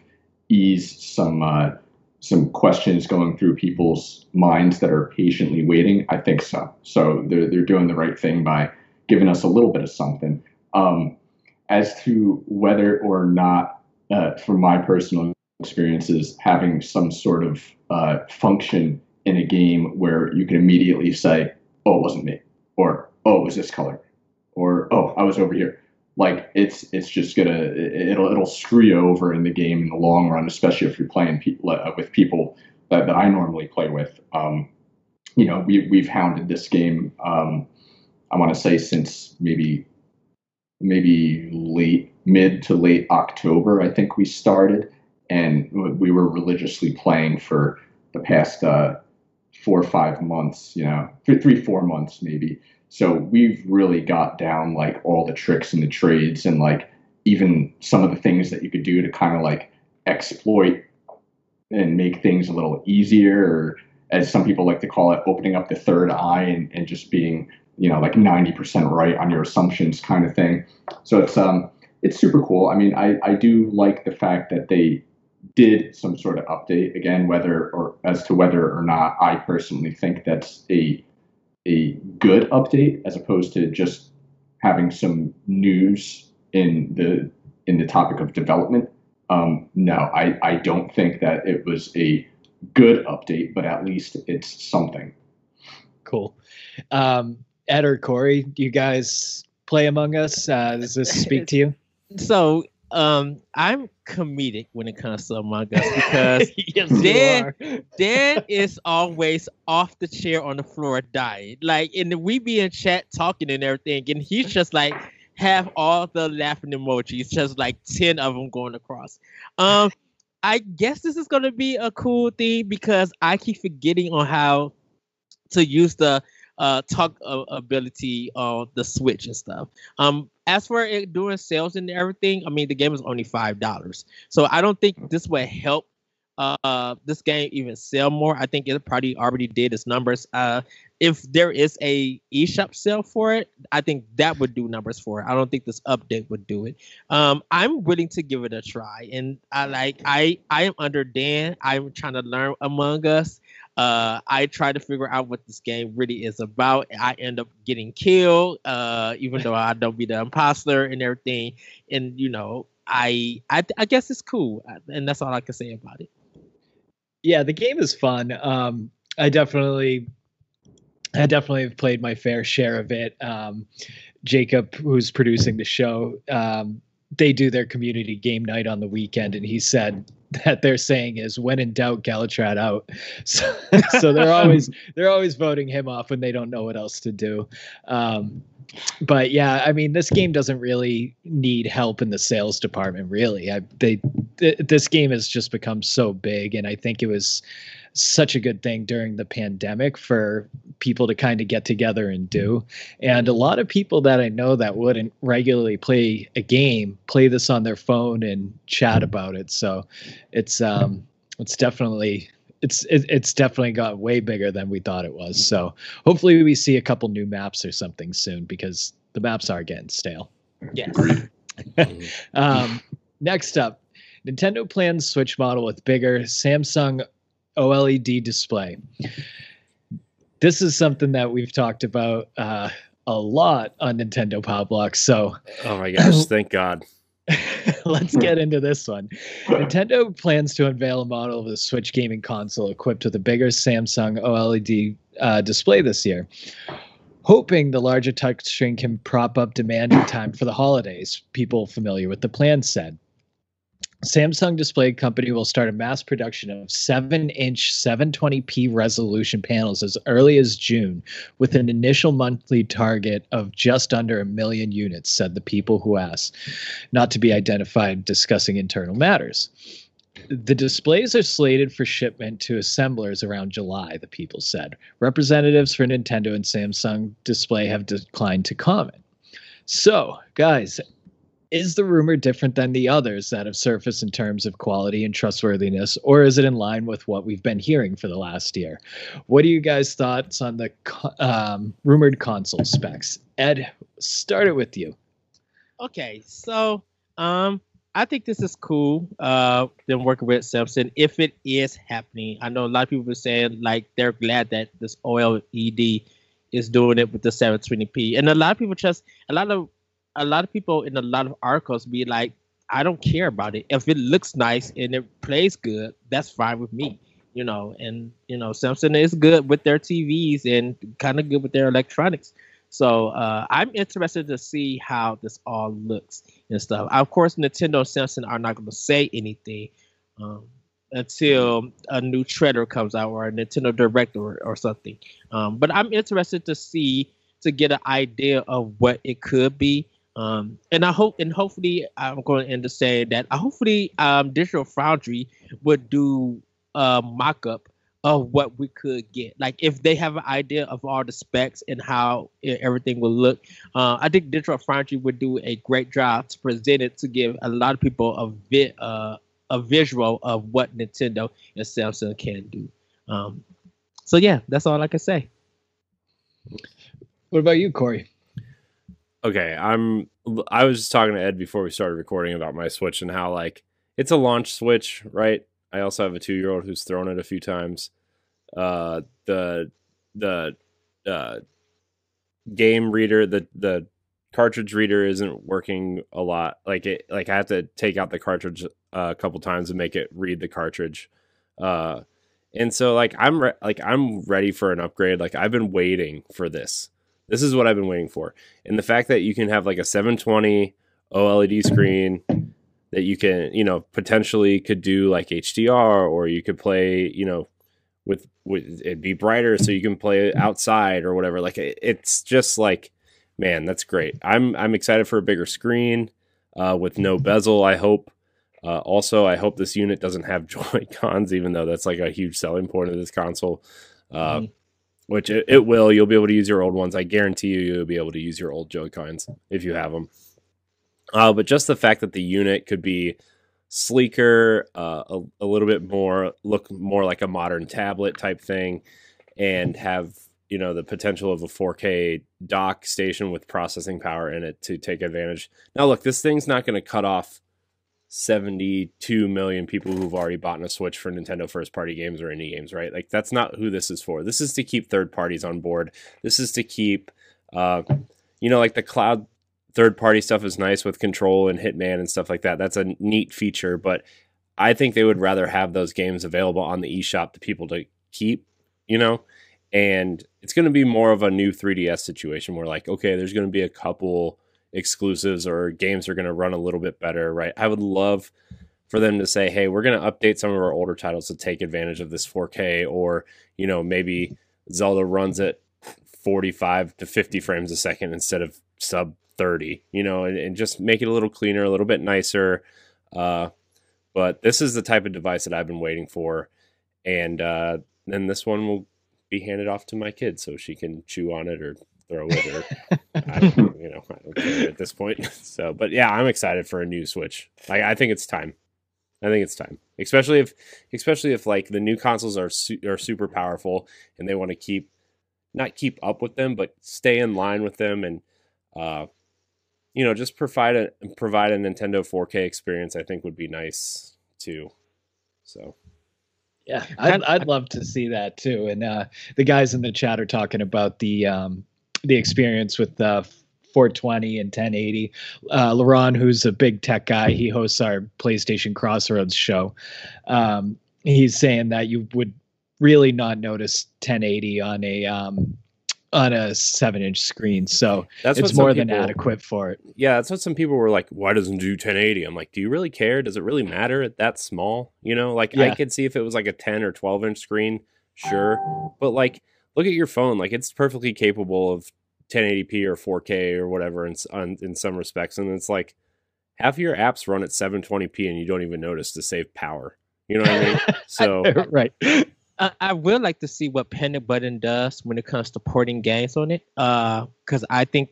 ease some uh, some questions going through people's minds that are patiently waiting? I think so. So they're they're doing the right thing by giving us a little bit of something. Um, as to whether or not, uh, from my personal experiences, having some sort of uh, function in a game where you can immediately say, "Oh, it wasn't me," or "Oh, it was this color," or "Oh, I was over here." Like it's it's just gonna it'll it'll screw you over in the game in the long run, especially if you're playing pe- uh, with people that, that I normally play with. Um, you know, we we've hounded this game. Um, I want to say since maybe maybe late mid to late October. I think we started, and we were religiously playing for the past uh, four or five months. You know, three, three, four months maybe. So we've really got down like all the tricks and the trades, and like even some of the things that you could do to kind of like exploit and make things a little easier, or as some people like to call it, opening up the third eye and, and just being you know like 90% right on your assumptions kind of thing. So it's um it's super cool. I mean i i do like the fact that they did some sort of update again whether or as to whether or not i personally think that's a a good update as opposed to just having some news in the in the topic of development um, no I, I don't think that it was a good update but at least it's something
cool um, Ed or Corey, do you guys play Among Us? Uh, does this speak to you?
So um, I'm comedic when it comes to Among Us because yes, Dan, Dan is always off the chair on the floor dying. Like, and we be in chat talking and everything, and he's just like have all the laughing emojis, just like ten of them going across. Um, I guess this is gonna be a cool thing because I keep forgetting on how to use the uh, talk uh, ability on the Switch and stuff. Um, as for it doing sales and everything, I mean the game is only five dollars, so I don't think this would help uh this game even sell more. I think it probably already did its numbers. Uh, if there is a eShop sale for it, I think that would do numbers for it. I don't think this update would do it. Um, I'm willing to give it a try, and I like I I am under Dan. I'm trying to learn Among Us. Uh, I try to figure out what this game really is about. I end up getting killed, uh, even though I don't be the imposter and everything. And you know, I I, I guess it's cool, and that's all I can say about it.
Yeah, the game is fun. Um, I definitely, I definitely have played my fair share of it. Um, Jacob, who's producing the show, um, they do their community game night on the weekend, and he said that they're saying is when in doubt, Galatrat out. So, so they're always they're always voting him off when they don't know what else to do. Um, but yeah, I mean, this game doesn't really need help in the sales department. Really, I, they th- this game has just become so big, and I think it was such a good thing during the pandemic for people to kind of get together and do. And a lot of people that I know that wouldn't regularly play a game play this on their phone and chat about it. So it's um it's definitely it's it, it's definitely got way bigger than we thought it was. So hopefully we see a couple new maps or something soon because the maps are getting stale.
Yes.
um, next up, Nintendo plans Switch model with bigger Samsung OLED display. This is something that we've talked about uh, a lot on Nintendo Pow So,
oh my gosh, thank God.
Let's get into this one. Nintendo plans to unveil a model of the Switch gaming console equipped with a bigger Samsung OLED uh, display this year, hoping the larger touchscreen can prop up demand in time for the holidays. People familiar with the plan said. Samsung Display Company will start a mass production of 7 inch 720p resolution panels as early as June, with an initial monthly target of just under a million units, said the people who asked, not to be identified discussing internal matters. The displays are slated for shipment to assemblers around July, the people said. Representatives for Nintendo and Samsung Display have declined to comment. So, guys, is the rumor different than the others that have surfaced in terms of quality and trustworthiness, or is it in line with what we've been hearing for the last year? What are you guys' thoughts on the um, rumored console specs? Ed, start it with you.
Okay, so um, I think this is cool. Uh, them working with Samsung if it is happening. I know a lot of people are saying like they're glad that this OLED is doing it with the 720p, and a lot of people just a lot of a lot of people in a lot of articles be like, I don't care about it. If it looks nice and it plays good, that's fine with me. You know, and you know, Samsung is good with their TVs and kind of good with their electronics. So uh, I'm interested to see how this all looks and stuff. Of course, Nintendo and Samsung are not going to say anything um, until a new trailer comes out or a Nintendo Direct or, or something. Um, but I'm interested to see to get an idea of what it could be. Um, and I hope, and hopefully, I'm going to end up saying that. I hopefully, um, Digital Foundry would do a mock-up of what we could get. Like if they have an idea of all the specs and how everything will look, uh, I think Digital Foundry would do a great job to present it to give a lot of people a bit uh, a visual of what Nintendo and Samsung can do. Um, so yeah, that's all I can say.
What about you, Corey?
Okay, I'm I was just talking to Ed before we started recording about my Switch and how like it's a launch Switch, right? I also have a two year old who's thrown it a few times. Uh, the the uh, game reader, the the cartridge reader isn't working a lot. Like it, like I have to take out the cartridge uh, a couple times and make it read the cartridge. Uh, and so like I'm re- like I'm ready for an upgrade. Like I've been waiting for this. This is what I've been waiting for. And the fact that you can have like a 720 OLED screen that you can, you know, potentially could do like HDR or you could play, you know, with, with it be brighter so you can play outside or whatever. Like it's just like, man, that's great. I'm I'm excited for a bigger screen uh, with no bezel. I hope. Uh, also, I hope this unit doesn't have Joy Cons, even though that's like a huge selling point of this console. Uh, mm-hmm which it, it, will. You'll be able to use your old ones. I guarantee you, you'll be able to use your old Joy Cons if you have them. Uh, but just the fact that the unit could be sleeker, uh, a, a, little bit more, look more like a modern tablet type thing, and have you know the potential of a 4K dock station with processing power in it to take advantage. Now, look, this thing's not going to cut off 72 million people who've already bought a Switch for Nintendo first party games or indie games, right? Like that's not who this is for. This is to keep third parties on board. This is to keep uh you know like the cloud third party stuff is nice with Control and Hitman and stuff like that. That's a neat feature, but I think they would rather have those games available on the eShop to people to keep, you know? And it's going to be more of a new 3DS situation where like okay, there's going to be a couple exclusives or games are going to run a little bit better, right? I would love for them to say, "Hey, we're going to update some of our older titles to take advantage of this 4K," or you know, maybe Zelda runs at 45 to 50 frames a second instead of sub 30, you know, and, and just make it a little cleaner, a little bit nicer. Uh, but this is the type of device that I've been waiting for, and uh, then this one will be handed off to my kid so she can chew on it or throw it or I you know I don't care at this point. So, but yeah, I'm excited for a new Switch. Like I think it's time. I think it's time, especially if especially if like the new consoles are su- are super powerful and they want to keep not keep up with them, but stay in line with them and uh you know just provide a provide a Nintendo 4K experience. I think would be nice too. So
yeah, I'd, I'd love to see that too. And uh, the guys in the chat are talking about the um, the experience with the 420 and 1080. Uh, Laron, who's a big tech guy, he hosts our PlayStation Crossroads show. Um, he's saying that you would really not notice 1080 on a um, on a seven inch screen. So that's it's more than adequate for it.
Yeah, that's what some people were like, why doesn't do 1080? I'm like, do you really care? Does it really matter at that small? You know, like yeah. I could see if it was like a 10 or 12 inch screen, sure. But like look at your phone. Like it's perfectly capable of 1080p or 4K or whatever in, on, in some respects. And it's like half of your apps run at 720p and you don't even notice to save power. You know what I mean? So
right.
I, I would like to see what Panic Button does when it comes to porting games on it. Uh, because I think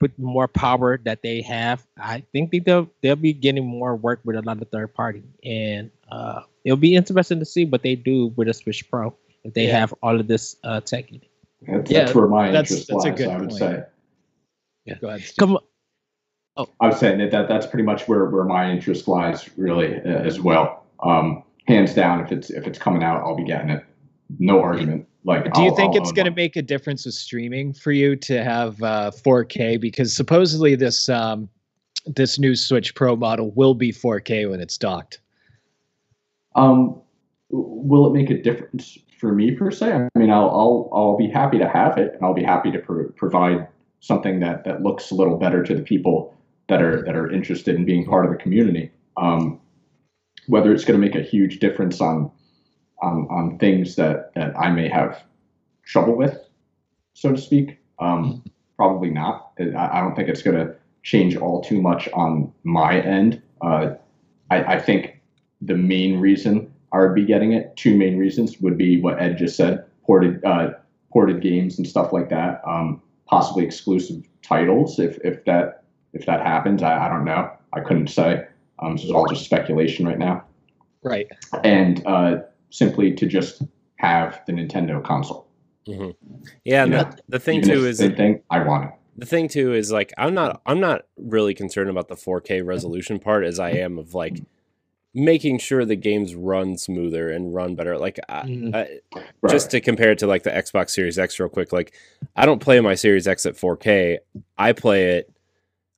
with more power that they have, I think they- they'll they'll be getting more work with a lot of third party, and uh, it'll be interesting to see what they do with a Switch Pro if they
Yeah.
have all of this uh, tech in it.
That's,
Yeah,
that's where my
that's-
interest
that's a
lies.
good
I would
point.
say. Yeah.
Go ahead. Steve.
Come on, Oh.
I was saying that, that that's pretty much where, where my interest lies, really, uh, as well. Um, hands down, if it's if it's coming out, I'll be getting it. No argument. Like,
Do you
I'll-
think
I'll
it's going to make a difference with streaming for you to have uh, 4K? Because supposedly this um, this new Switch Pro model will be 4K when it's docked.
Um, will it make a difference for me per se? I mean, I'll I'll, I'll be happy to have it, and I'll be happy to pro- provide something that, that looks a little better to the people that are that are interested in being part of the community. Um, whether it's going to make a huge difference on on on things that that I may have trouble with, so to speak, um, probably not. I, I don't think it's going to change all too much on my end. Uh, I, I think the main reason I would be getting it, two main reasons would be what Ed just said, ported uh, ported games and stuff like that, um, possibly exclusive titles. If if that if that happens, I, I don't know. I couldn't say. Um, this is all just speculation right now.
Right.
And uh, simply to just have the Nintendo console.
mhm. yeah, the, the thing
Even
too is
the thing. I want it.
the thing too is like I'm not I'm not really concerned about the 4K resolution part as I am of like making sure the games run smoother and run better. Like I,
Mhm.
I,
Right.
just to compare it to like the Xbox Series X real quick, like I don't play my Series X at 4K. I play it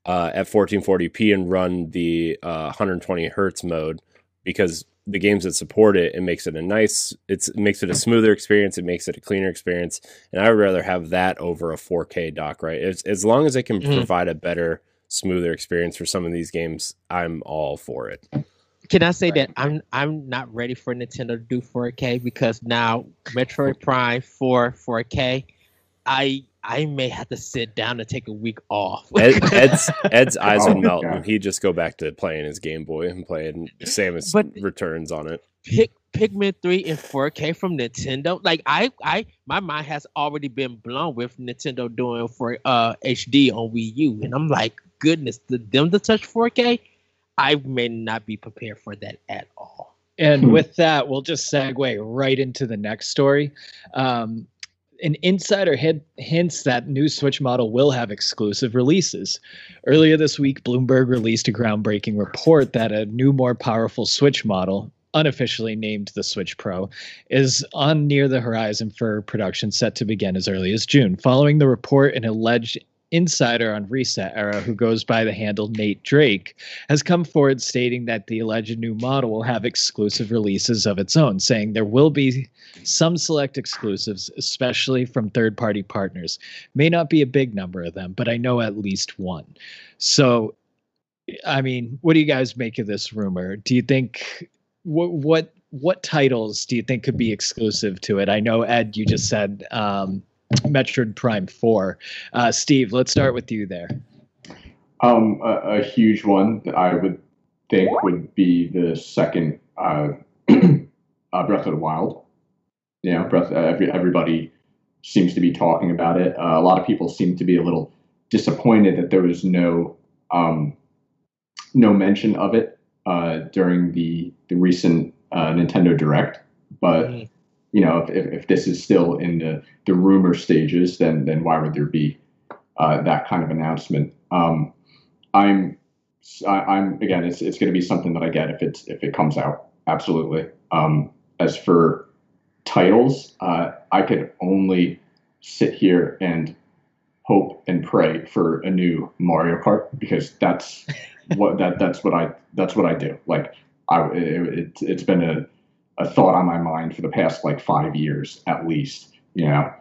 uh, at 1440p and run the uh, 120 hertz mode because the games that support it, it makes it a nice, it's, it makes it a smoother experience. It makes it a cleaner experience. And I would rather have that over a 4K dock, right? As, as long as it can
Mhm.
provide a better, smoother experience for some of these games, I'm all for it.
Can I say
Right.
that I'm I'm not ready for Nintendo to do 4K because now Metroid Prime 4 4K, I I may have to sit down and take a week off.
Ed, Ed's Ed's eyes
Oh,
would melt,
yeah.
he'd just go back to playing his Game Boy and playing Samus
But-
Returns on it.
Pig, Pikmin 3 in 4K from Nintendo. Like I I my mind has already been blown with Nintendo doing for uh HD on Wii U, and I'm like, goodness, the, them to touch 4K, I may not be prepared for that at all.
And
Hmm.
with that, we'll just segue right into the next story. Um, an insider hint, hints that new Switch model will have exclusive releases. Earlier this week, Bloomberg released a groundbreaking report that a new, more powerful Switch model, unofficially named the Switch Pro, is on near the horizon for production set to begin as early as June. Following the report, an alleged insider on ResetEra, who goes by the handle Nate Drake, has come forward stating that the alleged new model will have exclusive releases of its own, saying there will be some select exclusives, especially from third party partners. May not be a big number of them, but I know at least one. So, I mean, what do you guys make of this rumor? Do you think what what what titles do you think could be exclusive to it? I know Ed, you just said um, Metroid Prime Four. Uh, Steve, let's start with you there.
Um, a, a huge one that I would think would be the second uh, uh, Breath of the Wild. You know, Breath. Uh, every, everybody seems to be talking about it. Uh, a lot of people seem to be a little disappointed that there was no um, no mention of it uh, during the the recent uh, Nintendo Direct. But
Mhm.
You know, if, if, if this is still in the, the rumor stages, then then why would there be uh, that kind of announcement? Um, I'm I, I'm again, it's it's going to be something that I get if it's if it comes out. Absolutely. Um, as for titles, uh, I could only sit here and hope and pray for a new Mario Kart because that's what that that's what I that's what I do. Like I it, it, it's been a a thought on my mind for the past like five years at least. You know,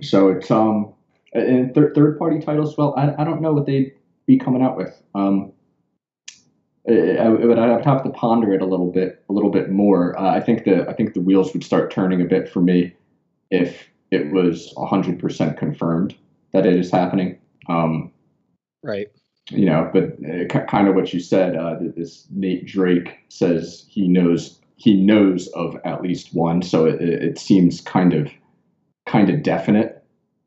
so it's um and third third party titles. Well, I, I don't know what they'd be coming out with. Um, I, would I'd have to ponder it a little bit a little bit more. Uh, I think the I think the wheels would start turning a bit for me if it was hundred percent confirmed that it is happening. Um,
Right.
you know, but uh, kind of what you said. Uh, this Nate Drake says he knows he knows of at least one, so it, it seems kind of kind of definite.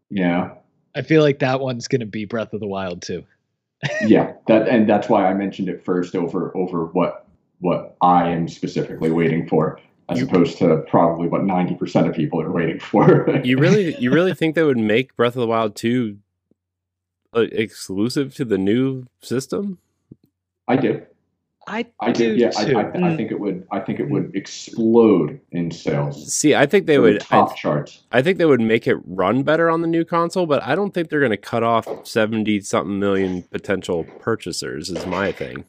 Yeah.
I feel like that one's going to be Breath of the Wild too.
yeah, that and that's why I mentioned it first over over what what I am specifically waiting for, as opposed to probably what ninety percent of people are waiting for.
you really you really think they would make Breath of the Wild two uh, exclusive to the new system?
I do.
I,
I did. Yeah, I, I, I, mm. think it would. I think it would explode in sales.
See, I think they would
top I, charts.
I think they would make it run better on the new console, but I don't think they're going to cut off seventy something million potential purchasers. Is my thing.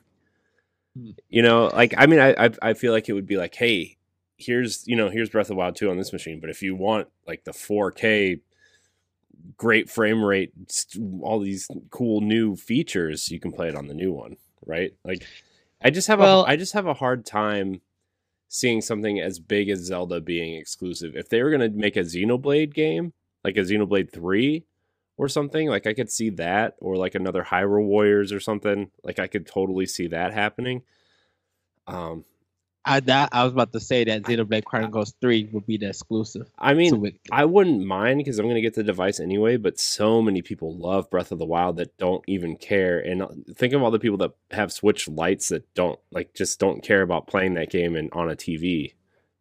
Hmm. You know, like I mean, I I feel like it would be like, hey, here's you know here's Breath of the Wild two on this machine, but if you want like the four K great frame rate, all these cool new features, you can play it on the new one, right? Like I just have well, a I just have a hard time seeing something as big as Zelda being exclusive. If they were going to make a Xenoblade game, like a Xenoblade 3 or something, like I could see that or like another Hyrule Warriors or something, like I could totally see that happening. Um
I that I was about to say that Xenoblade Chronicles Three would be the exclusive.
I mean, I wouldn't mind because I'm going to get the device anyway. But so many people love Breath of the Wild that don't even care. And uh, think of all the people that have Switch lights that don't like just don't care about playing that game and on a TV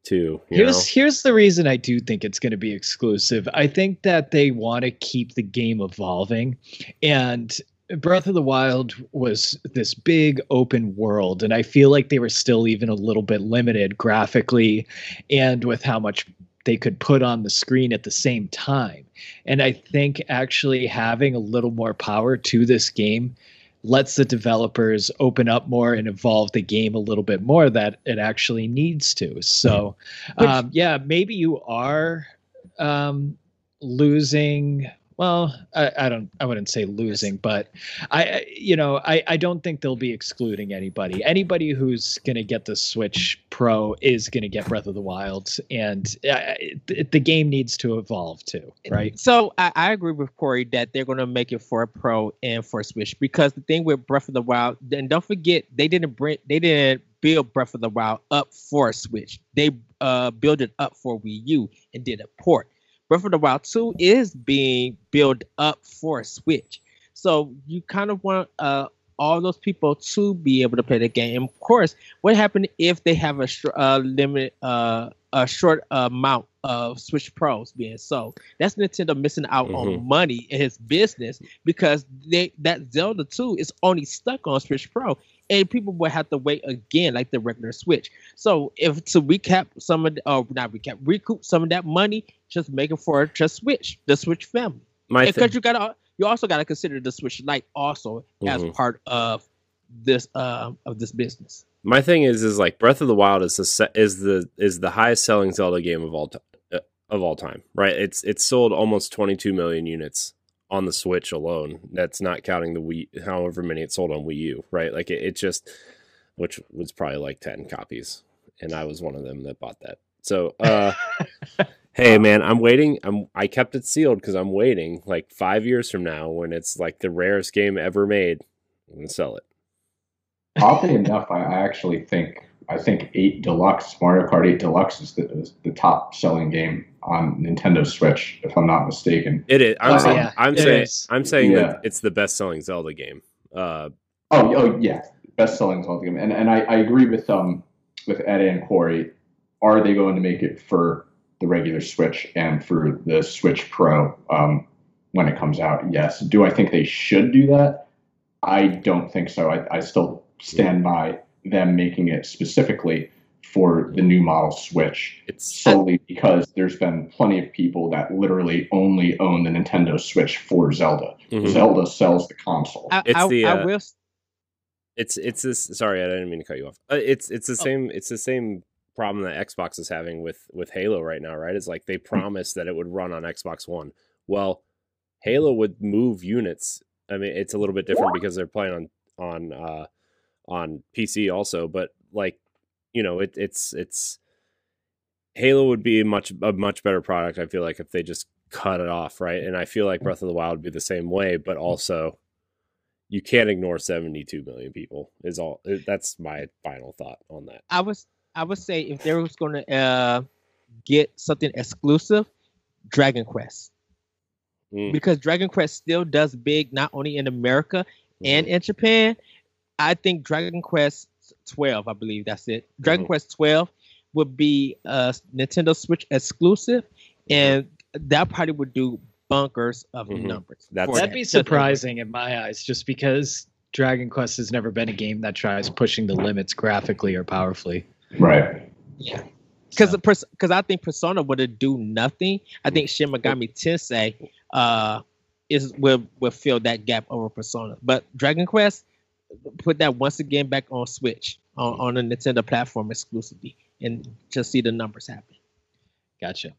too.
here's
know?
here's the reason I do think it's going to be exclusive. I think that they want to keep the game evolving, and Breath of the Wild was this big open world, and I feel like they were still even a little bit limited graphically and with how much they could put on the screen at the same time. And I think actually having a little more power to this game lets the developers open up more and evolve the game a little bit more that it actually needs to. So, um, yeah, maybe you are um, losing well, I, I, don't, I wouldn't say losing, but I, you know, I, I don't think they'll be excluding anybody. Anybody who's going to get the Switch Pro is going to get Breath of the Wild, and uh, the game needs to evolve too, right?
So I, I agree with Corey that they're going to make it for a Pro and for Switch because the thing with Breath of the Wild, and don't forget, they didn't bring, they didn't build Breath of the Wild up for Switch. They uh built it up for Wii U and did a port. Breath of the Wild 2 is being built up for Switch. So you kind of want uh, all those people to be able to play the game. And Of course, what happened if they have a sh- uh, limit, uh, a short amount of Switch Pros being sold? That's Nintendo missing out mm-hmm. on money in his business because they that Zelda 2 is only stuck on Switch Pro, and people will have to wait again like the regular Switch. So if to recap some of, the, oh not recap, recoup some of that money, just make it for just Switch, the Switch family. Because you gotta, you also gotta consider the Switch Lite also mm-hmm. as part of this uh of this business.
My thing is, is like Breath of the Wild is the is the is the highest selling Zelda game of all time uh, of all time, right? It's it's sold almost 22 million units on the Switch alone. That's not counting the Wii, however many it sold on Wii U, right? Like it, it just, which was probably like 10 copies. And I was one of them that bought that. So, uh, hey man, I'm waiting. I'm, I kept it sealed because I'm waiting like five years from now when it's like the rarest game ever made. I'm going to sell it.
Oddly enough, I actually think I think eight deluxe Mario Kart Eight Deluxe is the, is the top selling game on Nintendo Switch, if I'm not mistaken.
It is. I'm, saying, yeah, I'm saying. Is. I'm saying yeah. that it's the best selling Zelda game. Uh,
oh, oh yeah, best selling Zelda game, and and I, I agree with um with Ed and Corey. Are they going to make it for the regular Switch and for the Switch Pro um, when it comes out? Yes. Do I think they should do that? I don't think so. I, I still stand by them making it specifically for the new model Switch. It's solely because there's been plenty of people that literally only own the Nintendo Switch for Zelda. Mm-hmm. Zelda sells the console.
I, it's I, the. Uh, I will...
It's it's this. Sorry, I didn't mean to cut you off. Uh, it's it's the oh. same. It's the same problem that Xbox is having with with Halo right now. Right? It's like they promised that it would run on Xbox One. Well, Halo would move units. I mean, it's a little bit different because they're playing on on. uh on PC also, but like you know, it, it's it's Halo would be much a much better product. I feel like if they just cut it off, right? And I feel like Breath of the Wild would be the same way, but also you can't ignore 72 million people. Is all that's my final thought on that.
I was I would say if there was going to uh, get something exclusive, Dragon Quest,
Mm.
because Dragon Quest still does big not only in America and in Japan. I think Dragon Quest 12, I believe that's it. Dragon
Mhm.
Quest 12 would be a Nintendo Switch exclusive, and that probably would do bunkers of
Mhm.
numbers.
That's-
That'd
that.
be surprising in my eyes, just because Dragon Quest has never been a game that tries pushing the limits graphically or powerfully.
Right.
Yeah. Because
So-
because I think Persona would do nothing. I think Shin Megami Tensei uh is will will fill that gap over Persona. But Dragon Quest put that once again back on Switch on, on a Nintendo platform exclusively and just see the numbers happen.
Gotcha.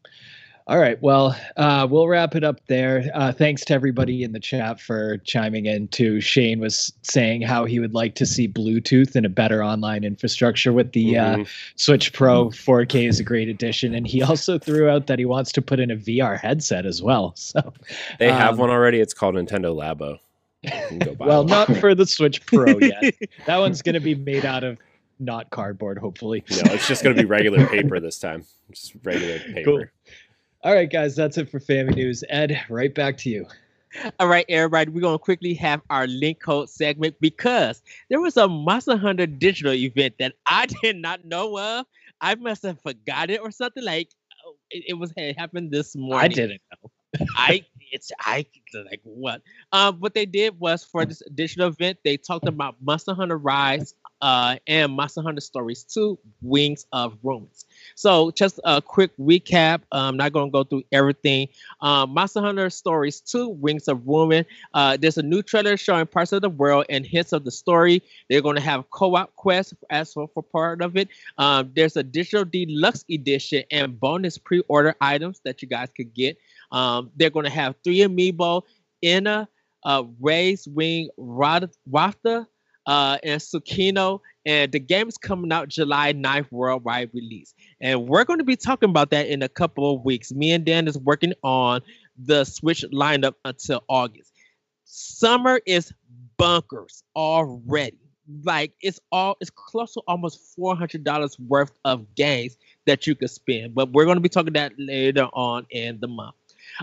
All right. Well, uh, we'll wrap it up there. Uh, thanks to everybody in the chat for chiming in. Too. Shane was saying how he would like to see Bluetooth and a better online infrastructure with the uh,
Mhm.
Switch Pro 4K is a great addition, and he also threw out that he wants to put in a VR headset as well. So,
They have
um,
one already. It's called Nintendo Labo. You can go buy
well,
one.
not for the Switch Pro yet. that one's going to be made out of not cardboard, hopefully.
No, it's just going to be regular paper this time. Just regular paper.
Cool. All right, guys, that's it for Family News. Ed, right back to you.
All right, everybody, we're gonna quickly have our link code segment because there was a Monster Hunter digital event that I did not know of. I must have forgot it or something. Like oh, it, it was it happened this morning.
I didn't know.
I it's I like what? Um, what they did was for this additional event, they talked about Monster Hunter Rise, uh, and Monster Hunter Stories 2, Wings of Ruins. So just a quick recap. I'm not gonna go through everything. Um, Monster Hunter Stories 2, Wings of Ruin. Uh, there's a new trailer showing parts of the world and hints of the story. They're gonna have co-op quests as for, for part of it. Um, there's a digital deluxe edition and bonus pre-order items that you guys could get. Um, they're going to have three amiibo, Ena, uh, Ray's Wing, Ratha, uh, and Tsukino. And the game is coming out July 9th worldwide release. And we're going to be talking about that in a couple of weeks. Me and Dan is working on the Switch lineup until August. Summer is bunkers already. Like it's all it's close to almost four hundred dollars worth of games that you could spend. But we're going to be talking that later on in the month.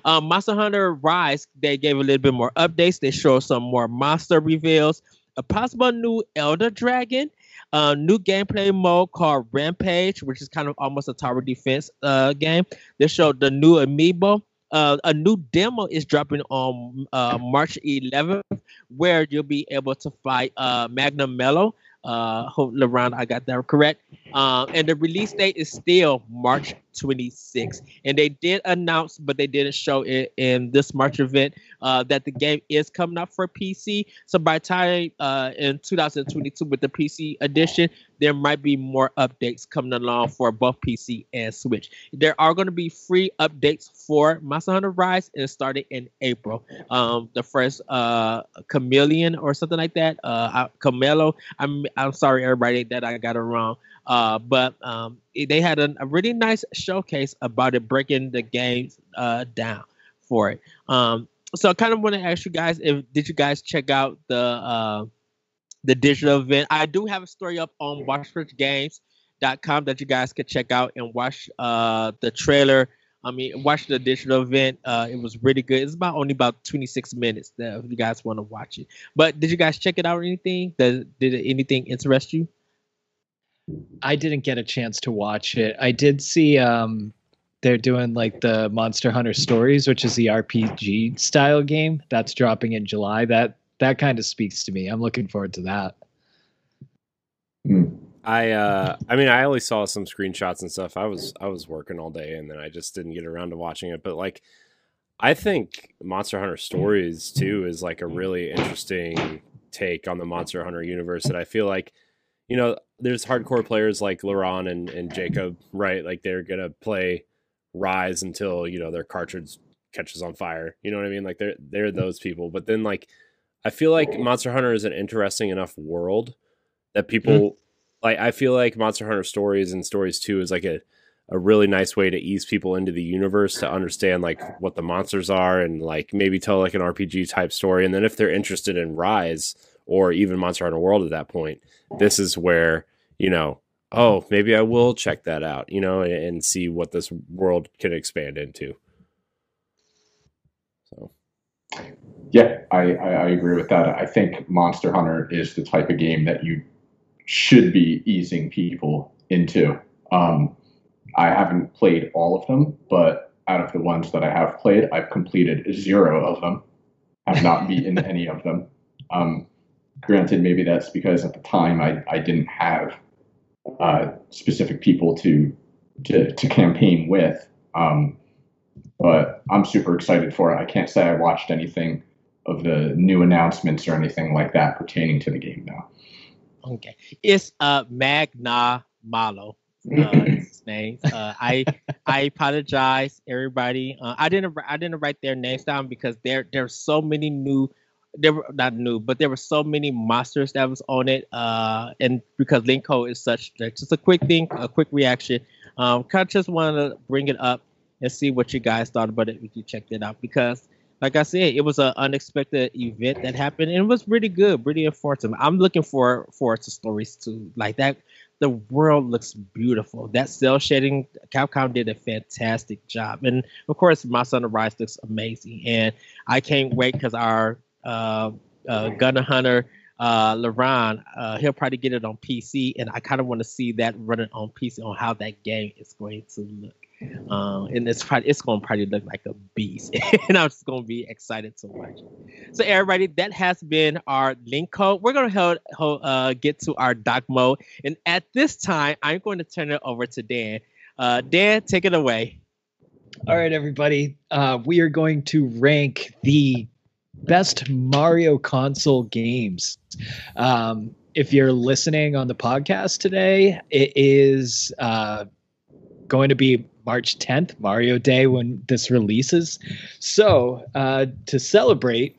Um, Monster Hunter Rise, they gave a little bit more updates. They showed some more monster reveals, a possible new Elder Dragon, a new gameplay mode called Rampage, which is kind of almost a tower defense uh, game. They showed the new amiibo. Uh, a new demo is dropping on uh, March 11th, where you'll be able to fight uh, Magnum Mello. Uh, hope around I got that correct. Um, and the release date is still March 26th. And they did announce, but they didn't show it in this March event, uh, that the game is coming out for PC. So by time uh, in 2022 with the PC edition, there might be more updates coming along for both PC and Switch. There are going to be free updates for Monster Hunter Rise and started in April. Um, the first uh, Chameleon or something like that, uh, Camelo. I'm I'm sorry everybody that I got it wrong. Uh, but um, they had a, a, really nice showcase about it, breaking the games uh, down for it. Um, so I kind of want to ask you guys if did you guys check out the uh, the digital event? I do have a story up on WatchFirstGames.com that you guys could check out and watch uh, the trailer. I mean, watch the digital event. Uh, it was really good. It's about only about 26 minutes that if you guys want to watch it. But did you guys check it out or anything? Did anything interest you?
I didn't get a chance to watch it. I did see um they're doing like the Monster Hunter Stories, which is the RPG style game that's dropping in July. That that kind of speaks to me. I'm looking forward to that.
Mm.
I uh I mean I only saw some screenshots and stuff. I was I was working all day and then I just didn't get around to watching it. But like I think Monster Hunter Stories too is like a really interesting take on the Monster Hunter universe that I feel like you know there's hardcore players like Laron and, and Jacob, right? Like they're gonna play Rise until you know their cartridge catches on fire. You know what I mean? Like they're they're those people. But then like I feel like Monster Hunter is an interesting enough world that people mm-hmm. like. I feel like Monster Hunter Stories and Stories Two is like a a really nice way to ease people into the universe to understand like what the monsters are and like maybe tell like an RPG type story. And then if they're interested in Rise or even Monster Hunter World at that point, this is where you know oh, maybe I will check that out, you know, and, and see what this world can expand into. So,
Yeah, I, I, I agree with that. I think Monster Hunter is the type of game that you should be easing people into. Um, I haven't played all of them, but out of the ones that I have played, I've completed zero of them. I've not beaten any of them. Um, granted, maybe that's because at the time I, I didn't have uh, specific people to, to to campaign with. Um, but I'm super excited for it. I can't say I watched anything of the new announcements or anything like that pertaining to the game now.
Okay, it's uh Magna Malo. Uh, is his name. Uh, I I apologize, everybody. Uh, I didn't I didn't write their names down because there there's so many new. There were not new, but there were so many monsters that was on it. Uh, and because Linko is such, just a quick thing, a quick reaction. Um, kind of just wanted to bring it up and see what you guys thought about it if you checked it out because like I said, it was an unexpected event that happened and it was really good, really informative. I'm looking for forward to stories too. Like that the world looks beautiful. That cell shading, Capcom did a fantastic job. And of course Monster Hunter Rise looks amazing. And I can't wait because our uh uh Gunner Hunter uh Laron, uh he'll probably get it on PC and I kind of want to see that running on PC on how that game is going to look. Um, and it's probably it's gonna probably look like a beast, and I'm just gonna be excited to watch. So everybody, that has been our link code. We're gonna hold, hold, uh, get to our doc mode, and at this time, I'm going to turn it over to Dan. Uh, Dan, take it away.
All right, everybody. Uh, we are going to rank the best Mario console games. Um, if you're listening on the podcast today, it is uh, going to be March 10th, Mario Day, when this releases. So, uh, to celebrate,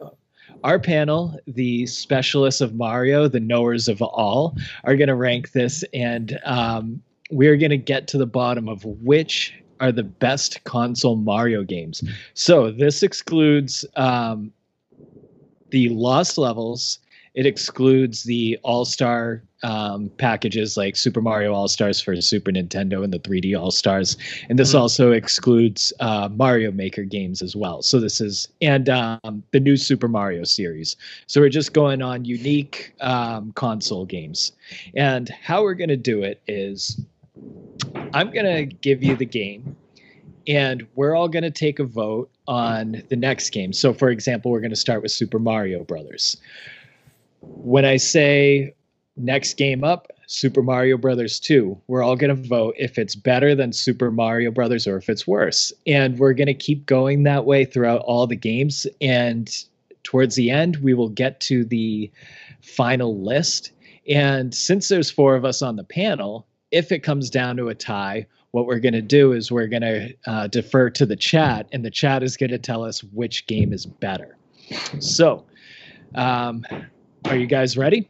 our panel, the specialists of Mario, the knowers of all, are going to rank this, and um, we're going to get to the bottom of which are the best console Mario games. So, this excludes um, the Lost Levels. It excludes the All Star um, packages like Super Mario All Stars for Super Nintendo and the 3D All Stars, and this
Mhm.
also excludes uh, Mario Maker games as well. So this is and um, the new Super Mario series. So we're just going on unique um, console games, and how we're going to do it is, I'm going to give you the game, and we're all going to take a vote on the next game. So for example, we're going to start with Super Mario Brothers. When I say next game up super mario brothers 2 we're all going to vote if it's better than super mario brothers or if it's worse and we're going to keep going that way throughout all the games and towards the end we will get to the final list and since there's four of us on the panel if it comes down to a tie what we're going to do is we're going to uh, defer to the chat and the chat is going to tell us which game is better so um, are you guys ready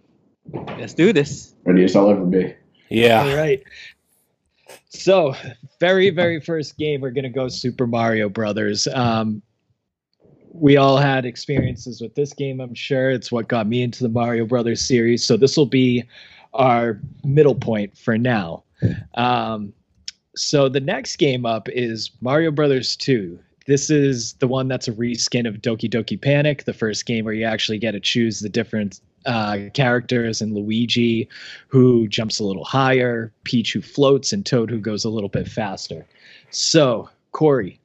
Let's do this.
Ready as I'll ever be.
yeah.
all right. So, very, very first game, we're going to go Super Mario Brothers. Um, we all had experiences with this game, I'm sure. It's what got me into the Mario Brothers series. So, this will be our middle point for now. Um, so, the next game up is Mario Brothers 2. This is the one that's a reskin of Doki Doki Panic, the first game where you actually get to choose the different uh, characters and Luigi who jumps a little higher, Peach who floats, and Toad who goes a little bit faster. So, Corey,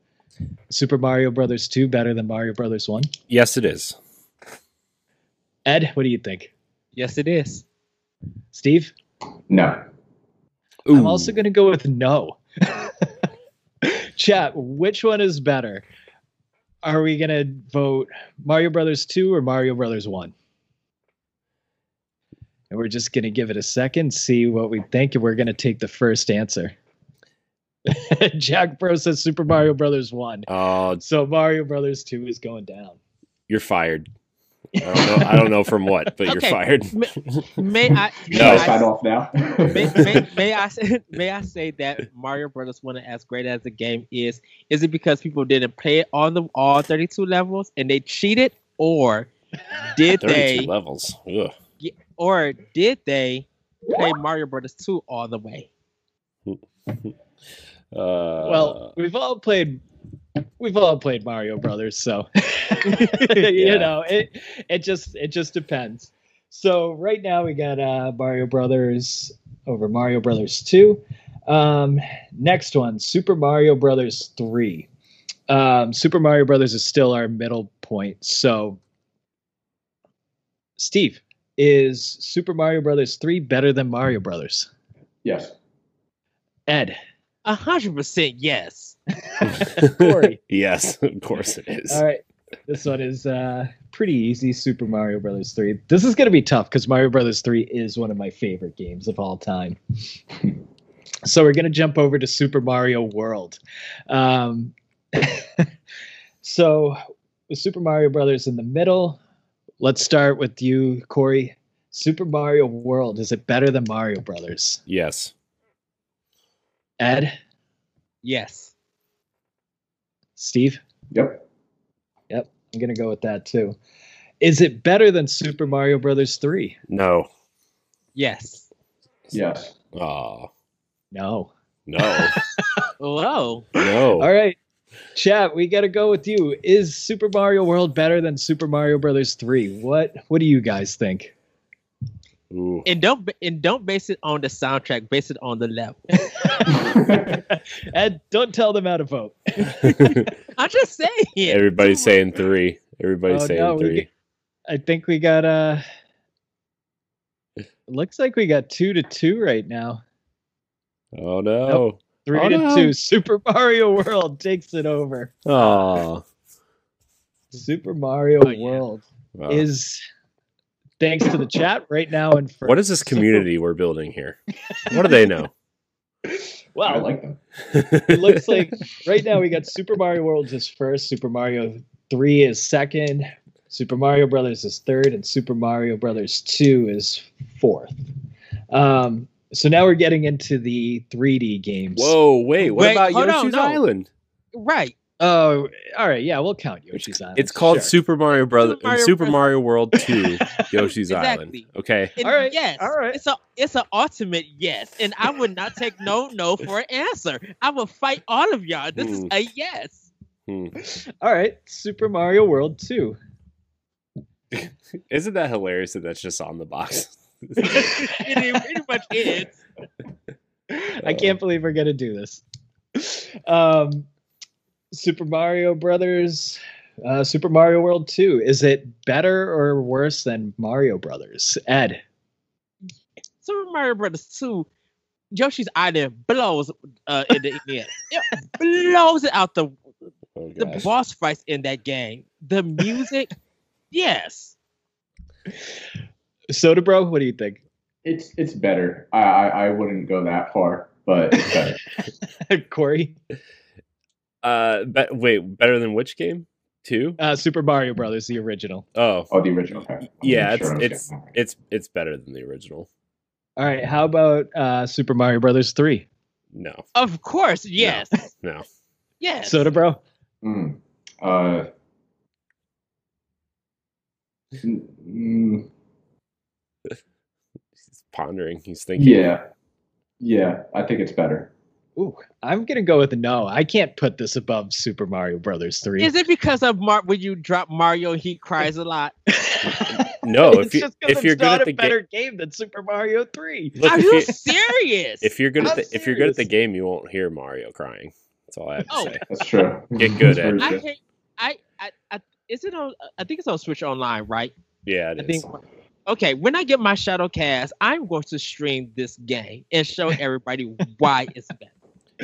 Super Mario Brothers 2 better than Mario Brothers 1?
Yes, it is.
Ed, what do you think?
Yes, it is.
Steve?
No.
I'm also going to go with no. Chat, which one is better? Are we going to vote Mario Brothers 2 or Mario Brothers 1? And we're just going to give it a second, see what we think, and we're going to take the first answer. Jack Bro says Super Mario Brothers 1.
Oh,
So Mario Brothers 2 is going down.
you're fired. I don't know. I don't know from what, but you're fired.
May I? May
No.
I
Sign off now.
may, may, may I say, may I say that Mario Brothers one as great as the game is, is it because people didn't play it on the all 32 levels and they cheated, or did
32
they,
levels. Ugh.
or did they play Mario Brothers 2 all the way.
Uh,
well, we've all played we've all played Mario Brothers, so you know, it it just it just depends. So right now we got uh Mario Brothers over Mario Brothers 2. Um next one, Super Mario Brothers 3. Um Super Mario Brothers is still our middle point. So Steve, is Super Mario Brothers 3 better than Mario Brothers?
Yes.
Ed,
A hundred percent yes.
Corey.
yes, of course it is.
All right. This one is uh, pretty easy. Super Mario Brothers 3. This is going to be tough because Mario Brothers 3 is one of my favorite games of all time. so we're going to jump over to Super Mario World. Um, so with Super Mario Brothers in the middle, let's start with you, Corey. Super Mario World, is it better than Mario Brothers?
Yes.
Ed,
Yes.
Steve?
Yep. Yep.
I'm going to go with that too. Is it better than Super Mario Brothers 3?
No.
Yes.
Yes.
Oh,
No.
no.
Whoa.
no.
All right. Chat, we got to go with you. Is Super Mario World better than Super Mario Brothers 3? What what do you guys think?
Ooh.
And don't and don't base it on the soundtrack. Base it on the level.
and don't tell them how to vote.
I'm just saying.
Everybody's saying three. Everybody's
Oh,
saying
no,
three.
get- I think we got uh looks like we got 2 to 2 right now.
Oh no.
3
Oh,
to
no.
2. Super Mario World takes it over.
Oh.
Super Mario
Oh, yeah.
World
Wow.
is thanks to the chat right now and for
what is this community we're building here? What do they know?
Wow.
I like them.
it looks like right now we got Super Mario World is first, Super Mario 3 is second, Super Mario Brothers is third, and Super Mario Brothers 2 is fourth. Um, so now we're getting into the 3D games.
Whoa, wait. What
Wait,
about
hold on,
Yoshi's
no.
Island?
Right.
Oh, all right. Yeah, we'll count Yoshi's Island.
It's called
Sure.
Super Mario Brothers
Super Mario
Super
Bros.
Mario World 2 Yoshi's Island. Okay.
And
All right,
Yes.
all right.
It's a it's an ultimate yes, and I would not take no no for an answer. I will fight all of y'all. This is
Hmm.
a yes.
Hmm.
All right, Super Mario World 2.
Isn't that hilarious that that's just on the box?
it pretty much is.
I can't believe we're gonna do this. Um, Super Mario Brothers, uh, Super Mario World Two. Is it better or worse than Mario Brothers? Ed,
Super Mario Brothers 2, Yoshi's Island blows uh, in the end. It blows it out the
Oh,
the boss fights in that game. The music, yes.
Soda Bro, what do you think?
It's it's better. I I, I wouldn't go that far, but it's better.
Corey,
Uh, be- wait, better than which game? Two?
uh, Super Mario Brothers, the original.
Oh,
oh, the original. Okay.
Yeah.
not sure
It's it's
getting
it's it's better than the original.
All right, how about uh, Super Mario Brothers Three?
No,
Of course, yes.
no.
Yes.
Soda Bro,
Mm. Uh, mm,
He's pondering. He's thinking.
yeah, yeah. I think it's better.
Ooh, I'm gonna go with no. I can't put this above Super Mario Brothers Three.
Is it because of Mar- when you drop Mario, he cries a lot?
No,
it's
if you
just 'cause
if
it's
you're good
not
at the
a better
game,
game than Super Mario Three.
look,
Are you
you
serious?
if you're good at
I'm
the if you're good at the game, you won't hear Mario crying. That's all I have to
Oh.
say.
That's true.
Get good at it.
I
true.
hate. I, I, I. Is it on? I think it's on Switch Online, right?
Yeah, it
I
is.
think. Okay, when I get my ShadowCast, I'm going to stream this game and show everybody why it's better.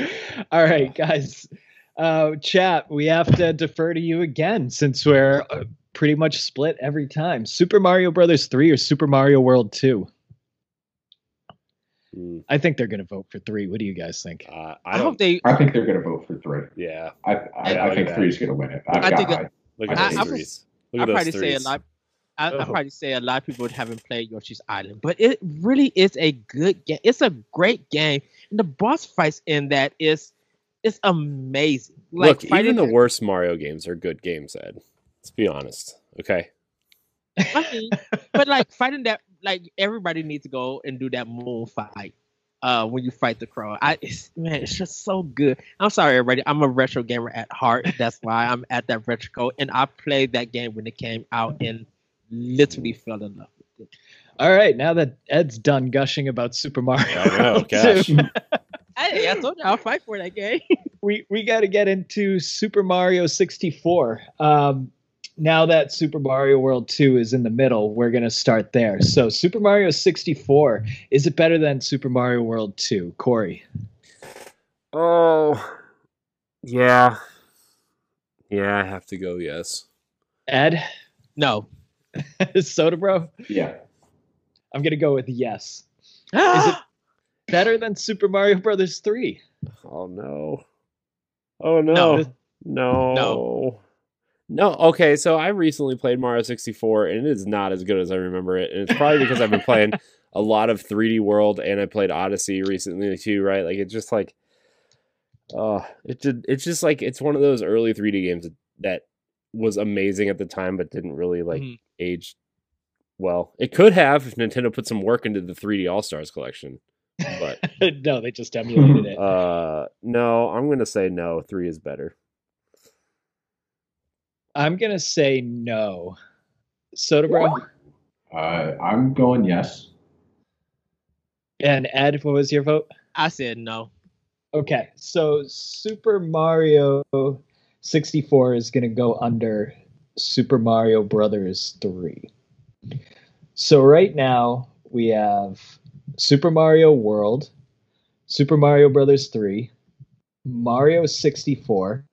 All right, guys. Uh, chat, we have to defer to you again since we're uh, pretty much split every time. Super Mario Brothers 3 or Super Mario World 2?
Mm,
I think they're going to vote for 3. What do you guys think?
uh, I
I,
don't.
hope they.
I think they're going to vote for three.
yeah,
I I,
Yeah,
I
look
think
3
is going to win it. I've
I think it-
I-
look at
I-
those threes. Look at
probably
those
say a lot. I, I
Oh.
probably say a lot of people haven't played Yoshi's Island, but it really is a good game. It's a great game, and the boss fights in that is is amazing. Like
Look, even the
that-
worst Mario games are good games, Ed. Let's be honest. Okay.
I mean, but like fighting that like everybody needs to go and do that moon fight. Uh, when you fight the crow, I it's, man, it's just so good. I'm sorry, everybody. I'm a retro gamer at heart. That's why I'm at that retro, and I played that game when it came out and literally fell in love with it.
All right, now that Ed's done gushing about Super Mario,
I know, gosh.
2,
Hey, I told you I'll fight for that game.
we we got to get into Super Mario 64. Um, now that Super Mario World 2 is in the middle, we're going to start there. So, Super Mario 64, is it better than Super Mario World 2? Corey.
Oh, yeah, yeah. I have to go. Yes.
Ed?
No.
Soda Bro?
Yeah.
I'm going to go with yes.
Is
it better than Super Mario Brothers 3?
Oh no. Oh
No.
no. No.
No.
No. Okay, so I recently played Mario 64 and it is not as good as I remember it. And it's probably because I've been playing a lot of 3D World and I played Odyssey recently too, right? Like it's just like uh it did it's just like it's one of those early 3D games that, that was amazing at the time but didn't really like
Mhm.
age well. It could have if Nintendo put some work into the 3D All-Stars collection. But
no, they just emulated it.
uh no, I'm going to say no, 3 is better.
I'm going to say no. Soda Bro?
Uh, I'm going yes.
And Ed, what was your vote?
I said no.
Okay, so Super Mario 64 is going to go under Super Mario Brothers 3. So right now we have Super Mario World, Super Mario Brothers 3, Mario 64,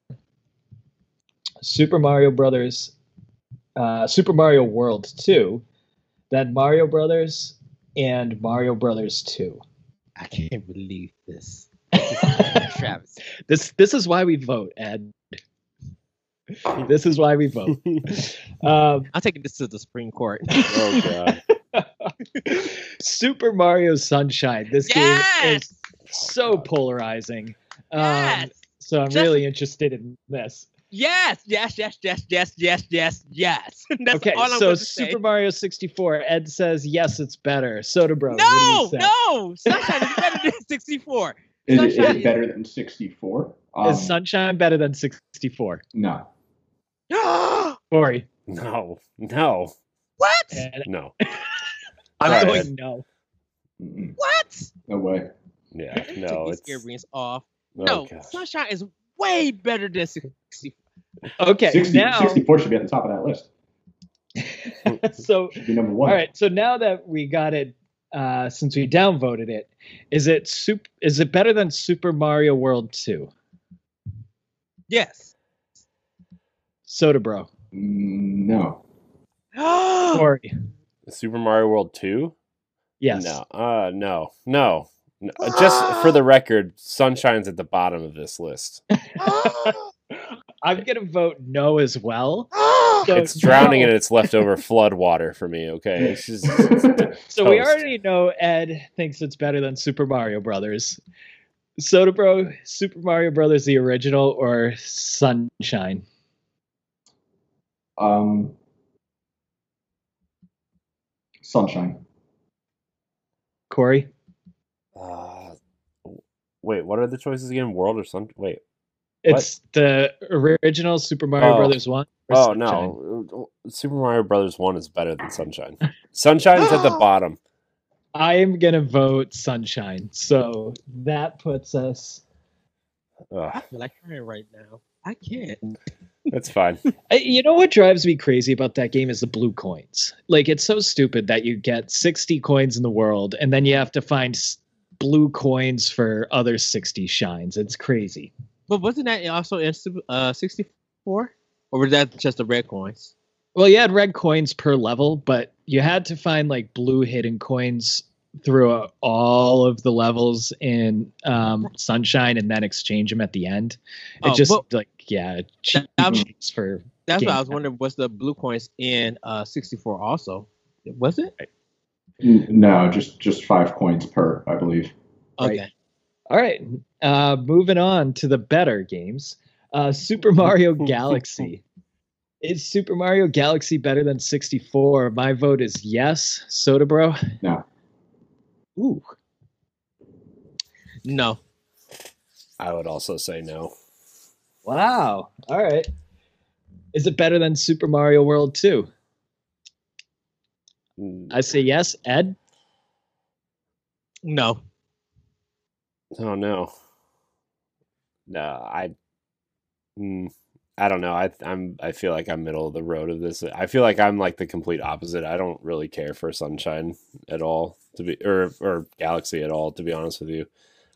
Super Mario Brothers, uh, Super Mario World 2, then Mario Brothers, and Mario Brothers 2.
I can't believe this. This is Travis.
This this is why we vote, Ed. this is why we vote. Um,
I'm taking this to the Supreme Court.
oh god.
Super Mario Sunshine. This
yes!
game is so polarizing. Um,
yes!
So I'm
Just,
really interested in this.
Yes, yes, yes, yes, yes, yes, yes, yes.
okay, so Super
say.
Mario 64. Ed says yes, it's better. Soda Bro.
No, no, Sunshine is better than 64.
Is, it better than 64? Um,
is Sunshine better than 64?
No.
Corey.
No. No.
what?
And
No.
I'm
Alright,
going
Ed.
no.
What?
No way.
Yeah. No.
take
It's
these off.
oh,
no,
gosh.
Sunshine is way better than 64.
Okay,
60,
now
64 should be at the top of that list.
so
Should be number one.
All right, so now that we got it, uh, since we downvoted it, is it sup- Is it better than Super Mario World Two?
Yes.
Soda Bro,
No.
Sorry.
Super Mario World 2?
yes.
No. Uh no. No. No. Uh, Just for the record, Sunshine's at the bottom of this list.
I'm gonna vote no as well. So
It's drowning
no.
in its leftover flood water for me, okay? It's just
So we already know Ed thinks it's better than Super Mario Brothers. Soda Bro, Super Mario Brothers, the original, or Sunshine?
Um, sunshine.
Corey,
uh, Wait, what are the choices again? World or Sun? Wait.
it's the original Super Mario
Oh.
Brothers one. or
Oh
Sunshine?
no. Super Mario Brothers 1 is better than Sunshine. Sunshine's at the bottom.
I am gonna vote Sunshine. So that puts us.
I
Ugh,
feel like crying right now. I can't.
That's fine.
You know what drives me crazy about that game is the blue coins. Like it's so stupid that you get 60 coins in the world and then you have to find blue coins for other 60 shines. It's crazy.
But wasn't that also in uh 64? Or was that just the red coins?
Well, you had red coins per level, but you had to find like blue hidden coins through all of the levels in um, Sunshine and then exchange them at the end. It
Oh,
just
but-
like yeah, cheap
That-
for
That's what I was wondering. Was the blue coins in uh 64 also? Was it?
No, just just five coins per, I believe.
Right.
Okay.
All right. Uh, moving on to the better games. Uh, Super Mario Galaxy. Is Super Mario Galaxy better than 64? My vote is yes. Soda Bro?
No.
Ooh.
No.
I would also say no.
Wow. All right. Is it better than Super Mario World 2?
Mm,
I say yes. Ed?
No.
Oh no. No, I. Mm, I don't know. I I'm I feel like I'm middle of the road of this. I feel like I'm like the complete opposite. I don't really care for Sunshine at all to be or or Galaxy at all to be honest with you.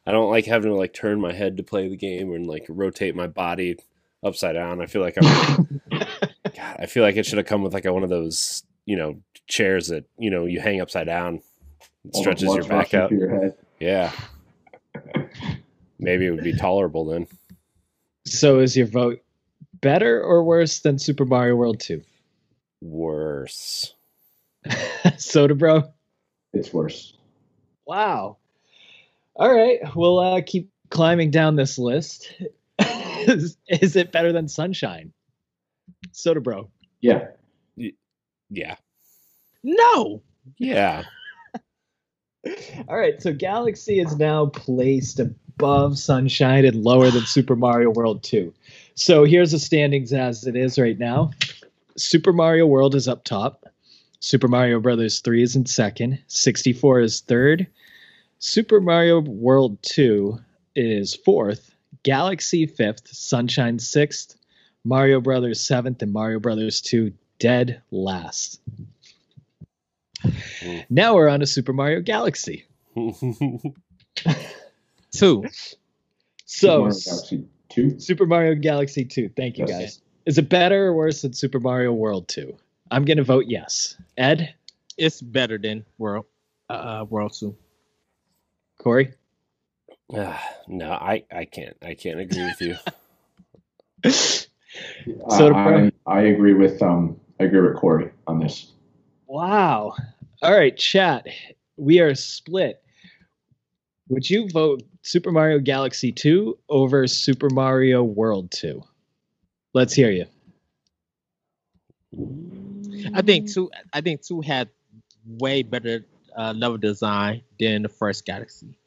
I don't like having to like turn my head to play the game and like rotate my body upside down. I feel like I'm God, I feel like it should have come with like a, one of those, you know, chairs that, you know, you hang upside down. It stretches your back
rushing
out.
your head.
Yeah. Maybe it would be tolerable then.
So is your vote better or worse than Super Mario World 2?
Worse.
Soda Bro?
It's worse.
Wow. All right. We'll uh, keep climbing down this list. is, is it better than Sunshine? Soda Bro.
Yeah.
Yeah.
No.
Yeah.
All right. So Galaxy is now placed above Sunshine and lower than Super Mario World 2. So here's the standings as it is right now Super Mario World is up top. Super Mario Brothers 3 is in second. 64 is third. Super Mario World 2 is fourth. Galaxy fifth. Sunshine sixth. Mario Brothers seventh. And Mario Brothers 2 dead last. Hmm. Now we're on to Super Mario Galaxy.
Two.
So,
Mario Galaxy 2.
Super Mario Galaxy 2. Thank you,
Yes.
guys. Is it better or worse than Super Mario World 2? I'm going to vote yes. Ed?
It's better than World uh World Two.
Corey?
Ah, no, I, I can't. I can't agree with you.
So
I, I, I agree with um I agree with Corey on this.
Wow. All right, chat. We are split. Would you vote Super Mario Galaxy 2 over Super Mario World 2? Let's hear you.
I think two. I think two had way better uh, level design than the first Galaxy.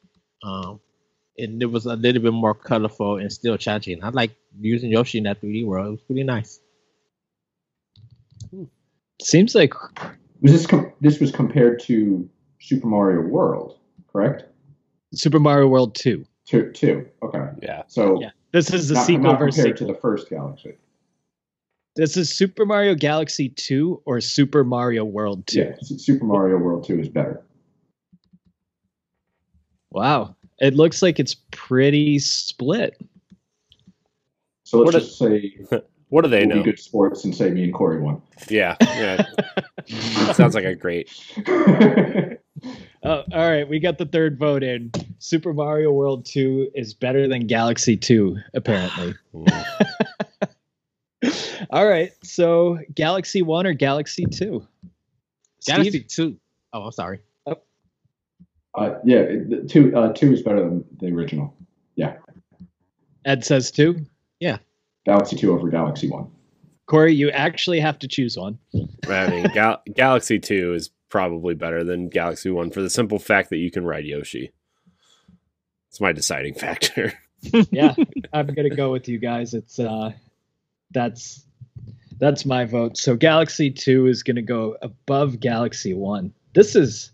Um, and it was a little bit more colorful and still challenging. I like using Yoshi in that 3D world. It was pretty nice.
Seems like
Was this com- this was compared to Super Mario World, correct?
Super Mario World 2.
Two, two. Okay.
Yeah.
So
Yeah. This is the
not,
sequel
not
versus
compared
sequel.
to the first Galaxy.
This is Super Mario Galaxy 2 or Super Mario World 2?
Yeah, Super Mario World 2 is better.
Wow. It looks like it's pretty split.
So let's
What
just say
What do they
we'll
know?
be good sports and say me and Corey won.
Yeah. Yeah. Sounds like a great.
Oh, all right, we got the third vote in. Super Mario World 2 is better than Galaxy 2, apparently. All right, so Galaxy 1 or Galaxy 2?
Galaxy
Steve?
Two. Oh, I'm sorry.
uh, yeah, the two uh, two is better than the original. Yeah.
Ed says 2. Yeah.
Galaxy 2 over Galaxy 1.
Corey, you actually have to choose one.
I mean, Gal- Galaxy Two is probably better than Galaxy One for the simple fact that you can ride Yoshi. It's my deciding factor.
yeah, I'm gonna go with you guys. It's uh, that's that's my vote. So Galaxy Two is gonna go above Galaxy One. This is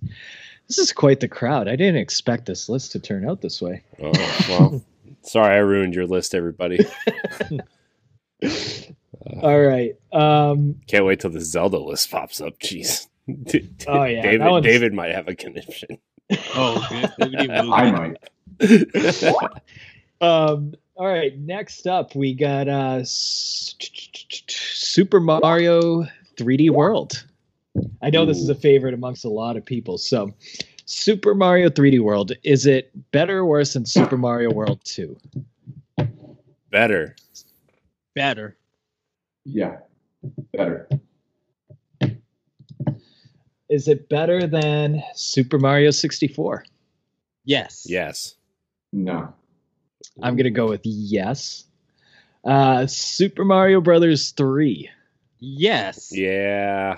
this is quite the crowd. I didn't expect this list to turn out this way.
Oh, well, sorry I ruined your list, everybody.
All right. Um,
Can't wait till the Zelda list pops up. Jeez.
Oh, yeah,
David.
one's-
David might have a connection.
Oh, good. Good movie.
I might.
um, all right. Next up, we got uh, Super Mario 3D World. I know this is a favorite amongst a lot of people. So, Super Mario 3D World is it better or worse than Super Mario World 2?
Better.
Better.
Yeah, better.
Is it better than Super Mario 64?
Yes.
Yes.
No.
I'm gonna go with yes. Uh, Super Mario Brothers 3.
Yes.
Yeah.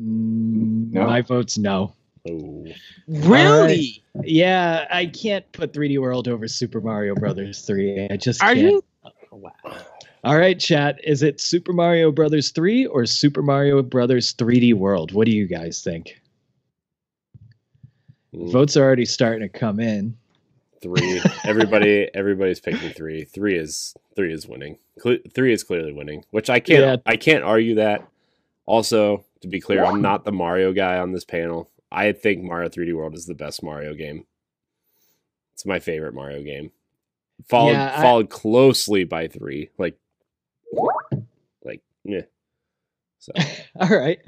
Mm,
No.
My vote's no.
Oh.
Really?
Yeah, I can't put 3D World over Super Mario Brothers 3. I just
Are
can't.
you?
All right, chat. Is it Super Mario Brothers 3 or Super Mario Brothers 3D World? What do you guys think?
Mm,
Votes are already starting to come in.
Three. Everybody. Everybody's picking three. Three is three is winning. Cle- three is clearly winning, which I can't.
Yeah.
I can't argue that. Also, to be clear, I'm not the Mario guy on this panel. I think Mario 3D World is the best Mario game. It's my favorite Mario game. Followed
Yeah, I-
followed closely by three. Like, like, yeah. So
All right.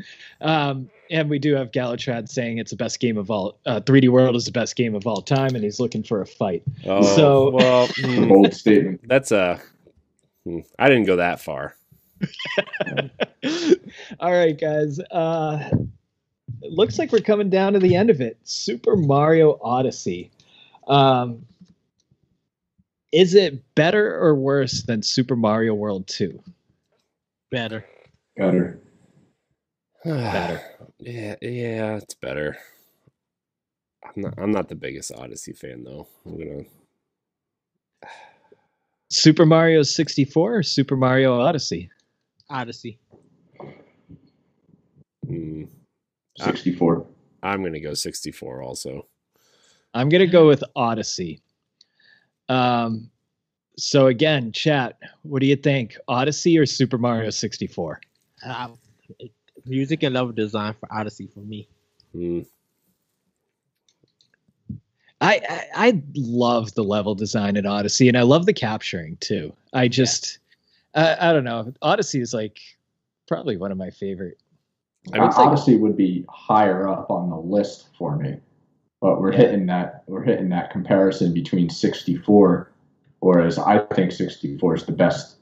Um, and we do have Galatrad saying it's the best game of all. Uh, 3D World is the best game of all time, and he's looking for a fight.
oh,
So-
well, mm,
bold statement.
that's a. hmm, I didn't go that far.
all right, guys. Uh, it looks like we're coming down to the end of it. Super Mario Odyssey. Um, is it better or worse than Super Mario World 2?
Better.
Better.
Better.
Yeah, yeah, it's better. I'm not. I'm not the biggest Odyssey fan though. I'm gonna.
Super Mario 64 or Super Mario Odyssey?
Odyssey.
Mm,
64.
I'm gonna go 64 also.
I'm gonna go with Odyssey. Um, so again, chat, what do you think? Odyssey or Super Mario 64?
Uh, music and level design for Odyssey for me.
Mm,
I, I I love the level design in Odyssey, and I love the capturing too. I just, I, I don't know. Odyssey is like probably one of my favorite.
I mean,
It's like-
Odyssey would be higher up on the list for me, but we're hitting that we're hitting that comparison between 64, whereas I think 64 is the best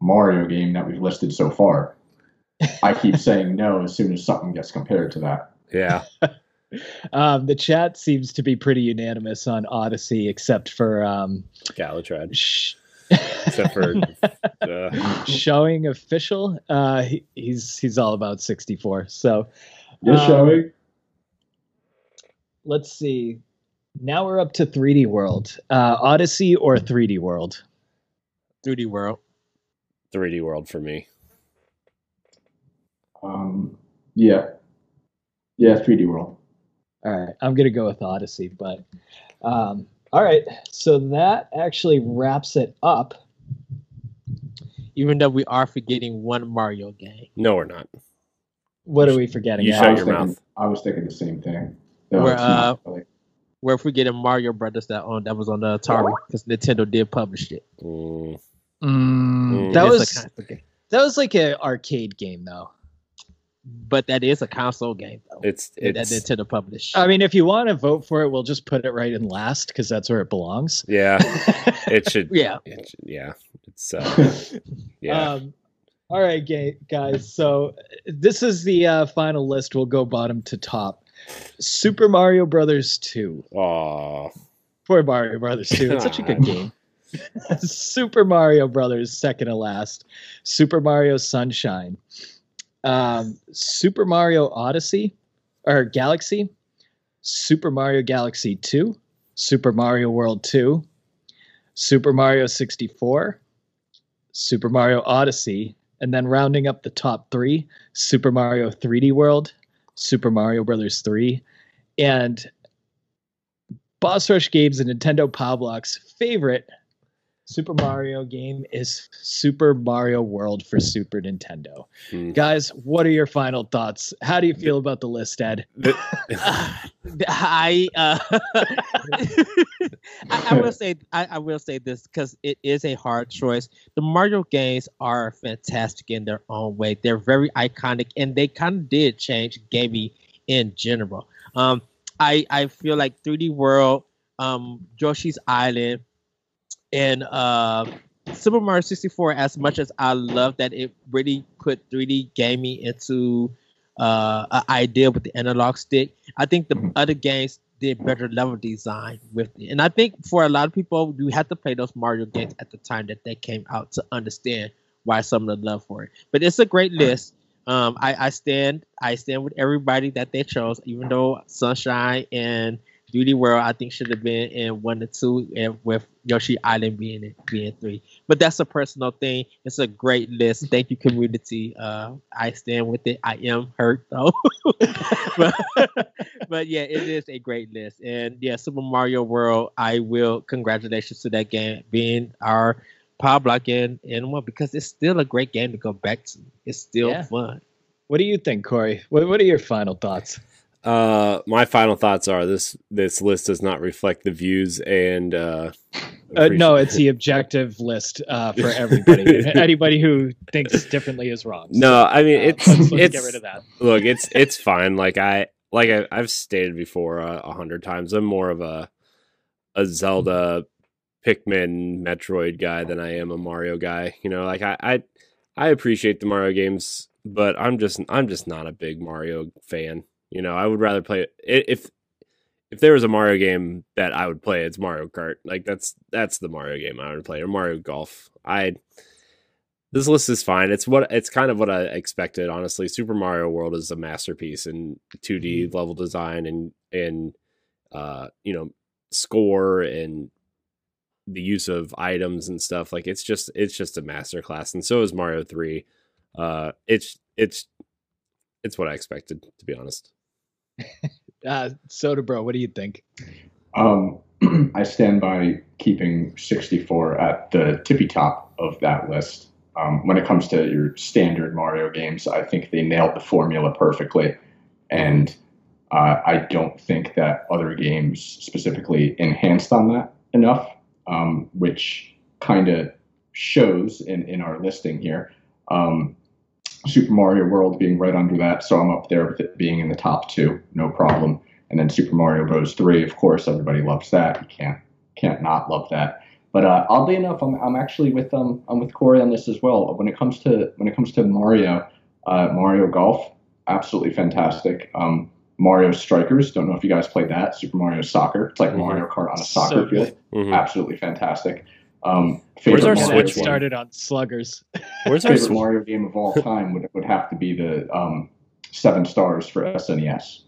Mario game that we've listed so far. I keep saying no as soon as something gets compared to that.
yeah.
Um, the chat seems to be pretty unanimous on Odyssey, except for um,
Galatrad.
sh-
Except for. Uh,
showing official. Uh, he, he's he's all about 64. So
Yes,
Um,
showing.
Let's see. Now we're up to 3D World. Uh, Odyssey or 3D World?
3D World.
3D World for me.
Um, yeah, yeah, 3D World.
All right, I'm gonna go with Odyssey, but um, all right. So that actually wraps it up.
Even though we are forgetting one Mario game.
No, we're not.
What are we forgetting?
You
now?
shut your
thinking,
mouth.
I was thinking the same thing. No,
We're,
it's not,
uh.
we
get forgetting Mario Brothers that on that was on the Atari because Nintendo did publish it.
Mm,
Mm,
Mm.
that
It is a
was
console game.
that was like an arcade game, though.
but that is a console game though.
it's
that
it's
Nintendo published.
I mean, if you want to vote for it, we'll just put it right in last because that's where it belongs.
yeah. It should.
yeah.
It should, yeah. It's uh. Yeah.
Um, all right, guys. So this is the uh, final list. We'll go bottom to top. Super Mario Brothers 2.
Aw.
Poor Mario Brothers 2. It's such a good game. Super Mario Brothers, second to last. Super Mario Sunshine. Um, Super Mario Odyssey or Galaxy. Super Mario Galaxy 2. Super Mario World 2. Super Mario 64. Super Mario Odyssey. And then rounding up the top three Super Mario 3D World, Super Mario Brothers 3, and Boss Rush Games and Nintendo Pow Block's favorite Super Mario game is Super Mario World for Super Nintendo.
Hmm.
Guys, what are your final thoughts? How do you feel about the list, Ed?
I uh, I, I will say I, I will say this because it is a hard choice. The Mario games are fantastic in their own way. They're very iconic, and they kind of did change gaming in general. Um, I I feel like 3D World, um, Yoshi's Island, and uh, Super Mario 64. As much as I love that, it really put 3D gaming into uh, an idea with the analog stick. I think the other games did better level design with it. And I think for a lot of people, you had to play those Mario games at the time that they came out to understand why some of the love for it. But it's a great list. Um, I, I stand I stand with everybody that they chose, even though Sunshine and 3D World I think should have been in one or two, and with Yoshi Island being in, being three. But that's a personal thing. It's a great list. Thank you, community. Uh, I stand with it. I am hurt though, but, but yeah, it is a great list. And yeah, Super Mario World. I will congratulations to that game being our power block in in one because it's still a great game to go back to. It's still
Yeah.
fun.
What do you think, Corey? What, what are your final thoughts?
Uh, my final thoughts are this: this list does not reflect the views and uh,
Uh, no, it's the objective list uh, for everybody. Anybody who thinks differently is wrong.
no. I mean,
Uh,
it's
let's, let's
it's
get rid of that.
look, it's it's fine. Like I like I, I've stated before uh, a hundred times. I'm more of a a Zelda, Pikmin, Metroid guy than I am a Mario guy. You know, like I I, I appreciate the Mario games, but I'm just I'm just not a big Mario fan. You know, I would rather play i- if if there was a Mario game that I would play, it's Mario Kart. Like that's that's the Mario game I would play, or Mario Golf. I this list is fine. It's what it's kind of what I expected, honestly. Super Mario World is a masterpiece in 2D level design and and uh, you know, score and the use of items and stuff. Like it's just it's just a masterclass. And so is Mario 3. Uh it's it's it's what I expected, to be honest.
Uh, Soda Bro, what do you think?
Um, I stand by keeping 64 at the tippy top of that list. Um, when it comes to your standard Mario games, I think they nailed the formula perfectly. And uh, I don't think that other games specifically enhanced on that enough, um, which kind of shows in, in our listing here. Um, Super Mario World being right under that, so I'm up there with it being in the top two, no problem. And then Super Mario Bros. Three, of course, everybody loves that. You can't can't not love that. But uh, oddly enough, I'm, I'm actually with um I'm with Corey on this as well. When it comes to when it comes to Mario, uh, Mario Golf, absolutely fantastic. Um, Mario Strikers, don't know if you guys played that. Super Mario Soccer, it's like
Mhm.
Mario Kart on a soccer
good.
field.
Mhm.
Absolutely fantastic. Um,
Where's our
Mario
Switch
that
game-
started on sluggers.
Where's our
favorite
Switch?
Mario game of all time would, would have to be the um, Seven Stars for SNES.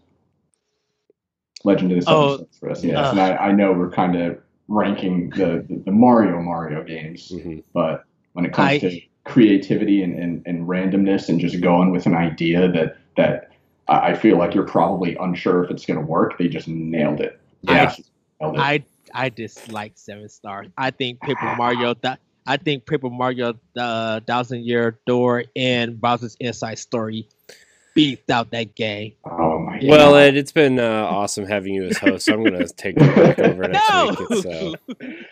Legend of the Seven
Oh,
Stars for SNES. and I, I know we're kind of ranking the, the, the Mario Mario games,
Mhm.
but when it comes
I-
to creativity and, and, and randomness and just going with an idea that, that I I feel like you're probably unsure if it's going to work, they just nailed it. They
I-
nailed it.
I I dislike Seven Stars. I think Paper Mario that I think Paper Mario the Thousand Year Door and Bowser's Inside Story beat out that game.
oh my god.
Well, Ed, it's been uh, awesome having you as host. So I'm going to take it back over next
No!
week. It's, uh,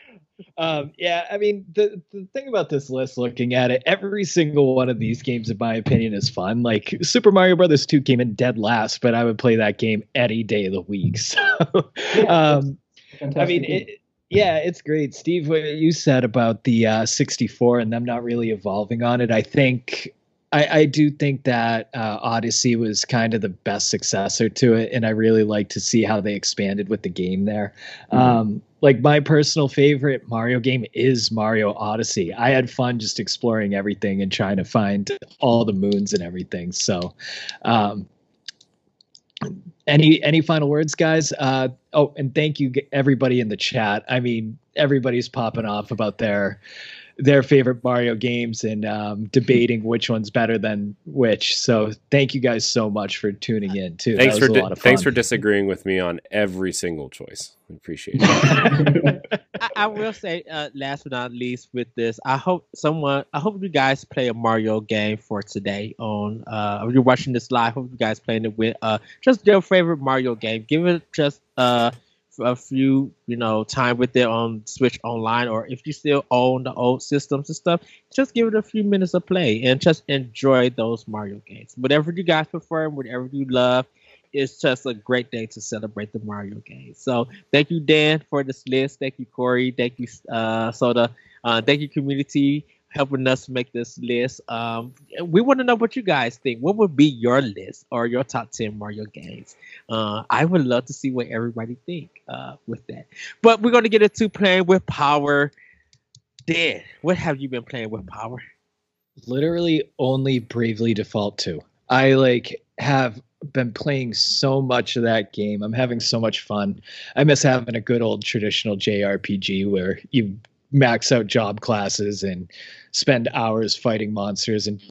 Um, yeah, I mean the the thing about this list, looking at it, every single one of these games, in my opinion, is fun. Like Super Mario Brothers Two came in dead last, but I would play that game any day of the week. So, um,
Fantastic
I mean, it, yeah, it's great, Steve. What you said about the uh, 64 and them not really evolving on it, I think. I, I do think that uh, Odyssey was kind of the best successor to it, and I really like to see how they expanded with the game there.
Mhm.
Um, like my personal favorite Mario game is Mario Odyssey. I had fun just exploring everything and trying to find all the moons and everything. So, um, any any final words, guys? Uh, oh, and thank you everybody in the chat. I mean, everybody's popping off about their their favorite Mario games and um, debating which one's better than which. So thank you guys so much for tuning in too.
thanks
that
for
a
di-
lot of fun.
thanks for disagreeing with me on every single choice. I appreciate it.
I, I will say, uh, last but not least, with this, I hope someone, I hope you guys play a Mario game for today. On, uh, if you're watching this live, hope you guys playing it with, uh, just your favorite Mario game. Give it just uh a few, you know, time with it on Switch Online, or if you still own the old systems and stuff, just give it a few minutes of play and just enjoy those Mario games. Whatever you guys prefer, whatever you love. It's just a great day to celebrate the Mario games. So thank you, Dan, for this list. Thank you, Corey. Thank you, uh, Soda. Uh, thank you, community, helping us make this list. Um, we want to know what you guys think. What would be your list or your top 10 Mario games? Uh, I would love to see what everybody think uh, with that. But we're going to get into playing with power. Dan, what have you been playing with power?
Literally only Bravely Default 2. I like have been playing so much of that game. I'm having so much fun. I miss having a good old traditional JRPG where you max out job classes and spend hours fighting monsters and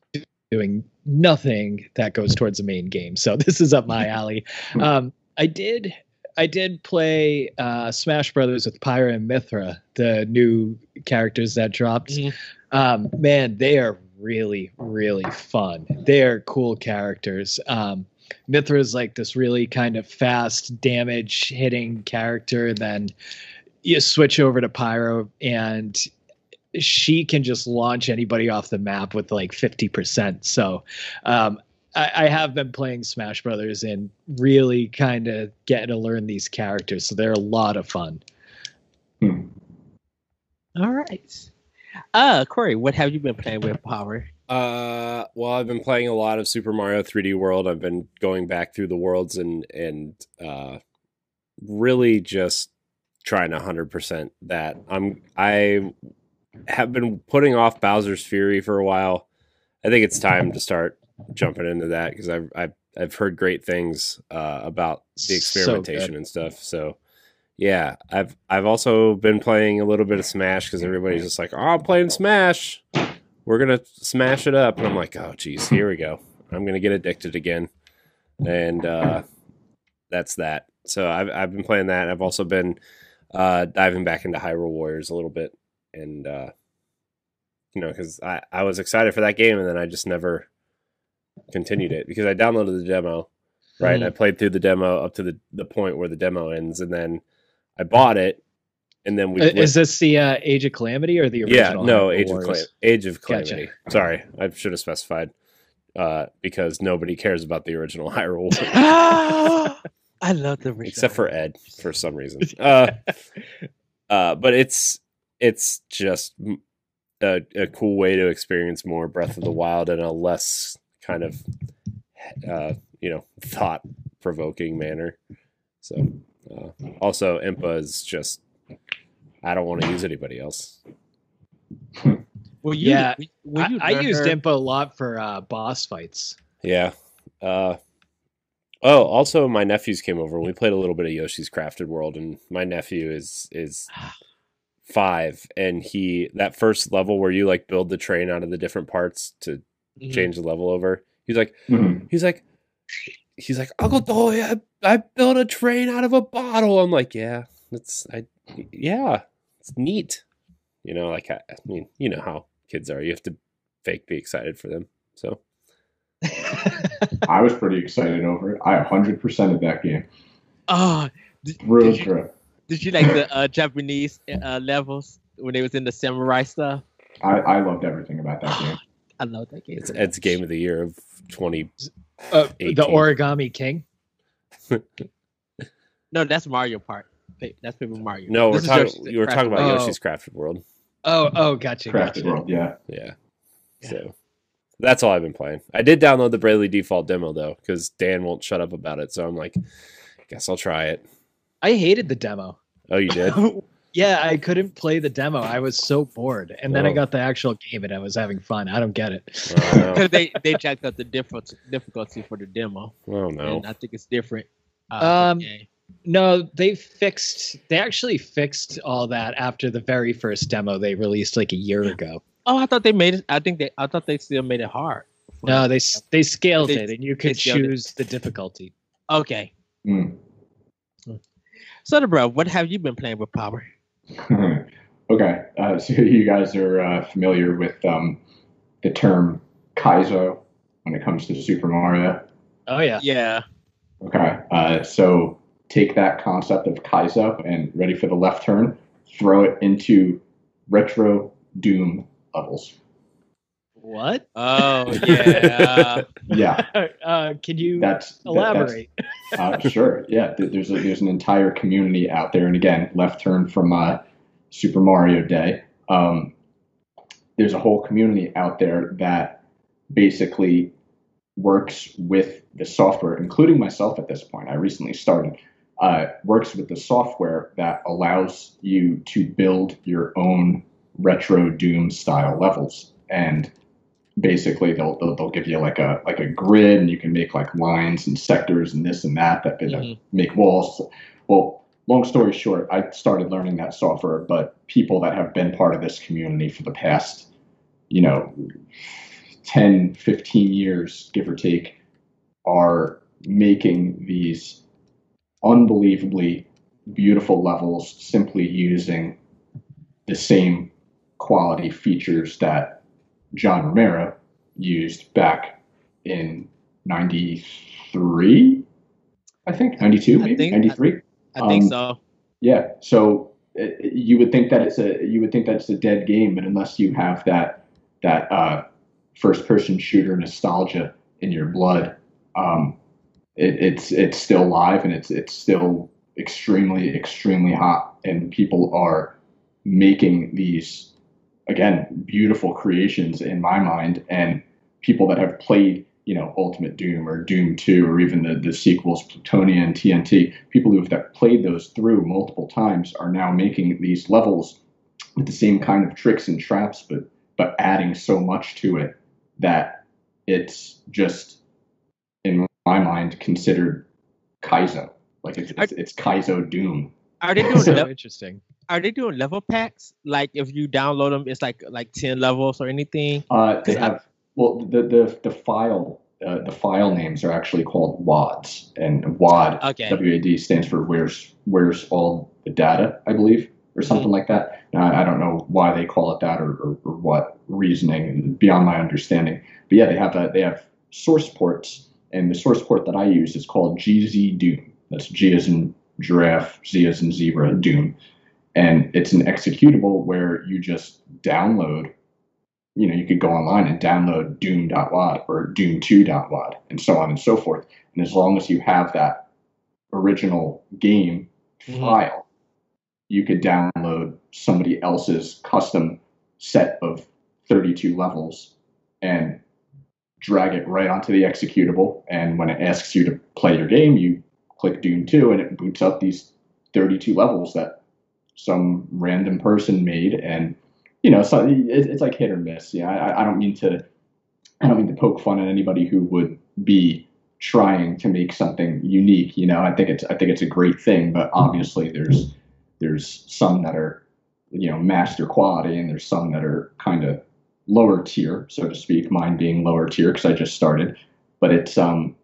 doing nothing that goes towards the main game. So this is up my alley. Um, I did I did play uh, Smash Brothers with Pyra and Mythra, the new characters that dropped.
Mhm.
Um, man, they are really, really fun. They are cool characters. Um, Mythra is like this really kind of fast damage hitting character. Then you switch over to Pyra, and she can just launch anybody off the map with like 50%. So um, I, I have been playing Smash Brothers and really kind of getting to learn these characters. So they're a lot of fun.
Hmm.
All right. Uh, Corey, what have you been playing with Power?
Uh, well, I've been playing a lot of Super Mario 3D World. I've been going back through the worlds and and uh, really just trying to 100% that. I'm I have been putting off Bowser's Fury for a while. I think it's time to start jumping into that because I've I've I've heard great things uh, about the experimentation
good.
and stuff. So yeah, I've I've also been playing a little bit of Smash because everybody's just like, oh, I'm playing Smash. We're gonna smash it up, and I'm like, oh, geez, here we go. I'm gonna get addicted again, and uh, that's that. So I've I've been playing that. I've also been uh, diving back into Hyrule Warriors a little bit, and uh, you know, because I I was excited for that game, and then I just never continued it because I downloaded the demo, right? And I played through the demo up to the the point where the demo ends, and then I bought it, and then we
Uh, Is this the uh, Age of Calamity or the original?
yeah
no
age of? Calam- age of
Gotcha.
calamity. Sorry, I should have specified uh, because nobody cares about the original Hyrule
I love the original.
except for Ed for some reason. Uh, uh, but it's it's just a, a cool way to experience more Breath of the Wild in a less kind of uh, you know thought provoking manner. So uh, also Impa is just I don't want to use anybody else.
Well, you,
Yeah,
when
I,
you
I
learn
used
her-
Impa a lot for uh, boss fights.
Yeah. Uh, oh, also my nephews came over and we played a little bit of Yoshi's Crafted World, and my nephew is is five, and he that first level where you like build the train out of the different parts to
Mhm.
change the level over. He's like,
Mhm.
he's like, he's like, Uncle Toy, I I built a train out of a bottle. I'm like, yeah, that's I, yeah, it's neat. You know, like I, I mean, you know how kids are. You have to fake be excited for them. So.
I was pretty excited over it. I 100% of that game.
Oh, did,
Real
did, you, did you like the uh, Japanese uh, levels when they was in the samurai stuff?
I, I loved everything about that game.
I love that game.
It's Ed's game of the year of 20.
Uh, the Origami King.
No, that's Mario Part. That's Paper Mario.
No, we're
This
talking.
Yoshi's
You were talking about
Oh.
Yoshi's Crafted World.
Oh, oh, gotcha,
Crafted
gotcha.
World, yeah.
Yeah.
Yeah.
So that's all I've been playing. I did download the Bravely Default demo though, because Dan won't shut up about it. So I'm like, guess I'll try it.
I hated the demo.
Oh, you did?
Yeah, I couldn't play the demo. I was so bored, and then I
Oh.
got the actual game, and I was having fun. I don't get it.
oh, no.
Because they they jacked up the difficulty difficulty for the demo,
Oh, no.
and I think it's different. Uh,
Um. No, they fixed. They actually fixed all that after the very first demo they released like a year ago.
Oh, I thought they made it. I think they. I thought they still made it hard.
No, they they scaled
They-
it, and you could
scaled it.
choose the difficulty.
Okay.
Mm.
So, bro, what have you been playing with Power?
okay, uh, so you guys are uh, familiar with um, the term Kaizo when it comes to Super Mario.
Oh yeah,
Yeah.
Okay, uh, so take that concept of Kaizo and ready for the left turn, throw it into retro Doom levels.
what?
Oh yeah.
Yeah,
uh, can you
that's that-
elaborate?
that's, uh, sure. Yeah, there's a, there's an entire community out there, and again, left turn from uh, Super Mario Day. Um, there's a whole community out there that basically works with the software, including myself at this point. I recently started. Uh, works with the software that allows you to build your own retro Doom style levels, and basically they'll, they'll they'll give you like a like a grid and you can make like lines and sectors and this and that that
Mhm.
make walls well long story short i started learning that software but people that have been part of this community for the past you know 10 15 years give or take are making these unbelievably beautiful levels simply using the same quality features that John Romero used back in 93, I think, 92,
I
maybe,
think-
93.
I think
Um,
so.
Yeah. So uh, you would think that it's a you would think that it's a dead game, but unless you have that that uh, first person shooter nostalgia in your blood, um, it, it's it's still live and it's it's still extremely extremely hot, and people are making these again beautiful creations in my mind, and people that have played you know Ultimate Doom or Doom Two or even the the sequels Plutonia and TNT, people who have played those through multiple times are now making these levels with the same kind of tricks and traps, but but adding so much to it that it's just in my mind considered Kaizo. Like it's it's, it's Kaizo Doom.
Are they doing
so
lev-
interesting.
are they doing level packs? Like if you download them, it's like like ten levels or anything.
Uh, they
'Cause I-
have well the the the file uh, the file names are actually called WADs and WAD
Okay.
WAD stands for where's where's all the data I believe or something
Mm-hmm.
like that. Now, I don't know why they call it that or, or, or what reasoning beyond my understanding. But yeah, they have a, they have source ports and the source port that I use is called GZ Doom. That's G as in giraffe, Z as in zebra, Doom. And it's an executable where you just download you know, you could go online and download doom.wad or doom2.wad and so on and so forth. And as long as you have that original game
Mhm.
file, you could download somebody else's custom set of 32 levels and drag it right onto the executable. And when it asks you to play your game, you click Doom 2 and it boots up these 32 levels that some random person made. And, you know, so it, it's like hit or miss. Yeah, I, I don't mean to, I don't mean to poke fun at anybody who would be trying to make something unique. You know, I think it's, I think it's a great thing, but obviously there's, there's some that are, you know, master quality and there's some that are kind of lower tier, so to speak, mine being lower tier because I just started. But it's um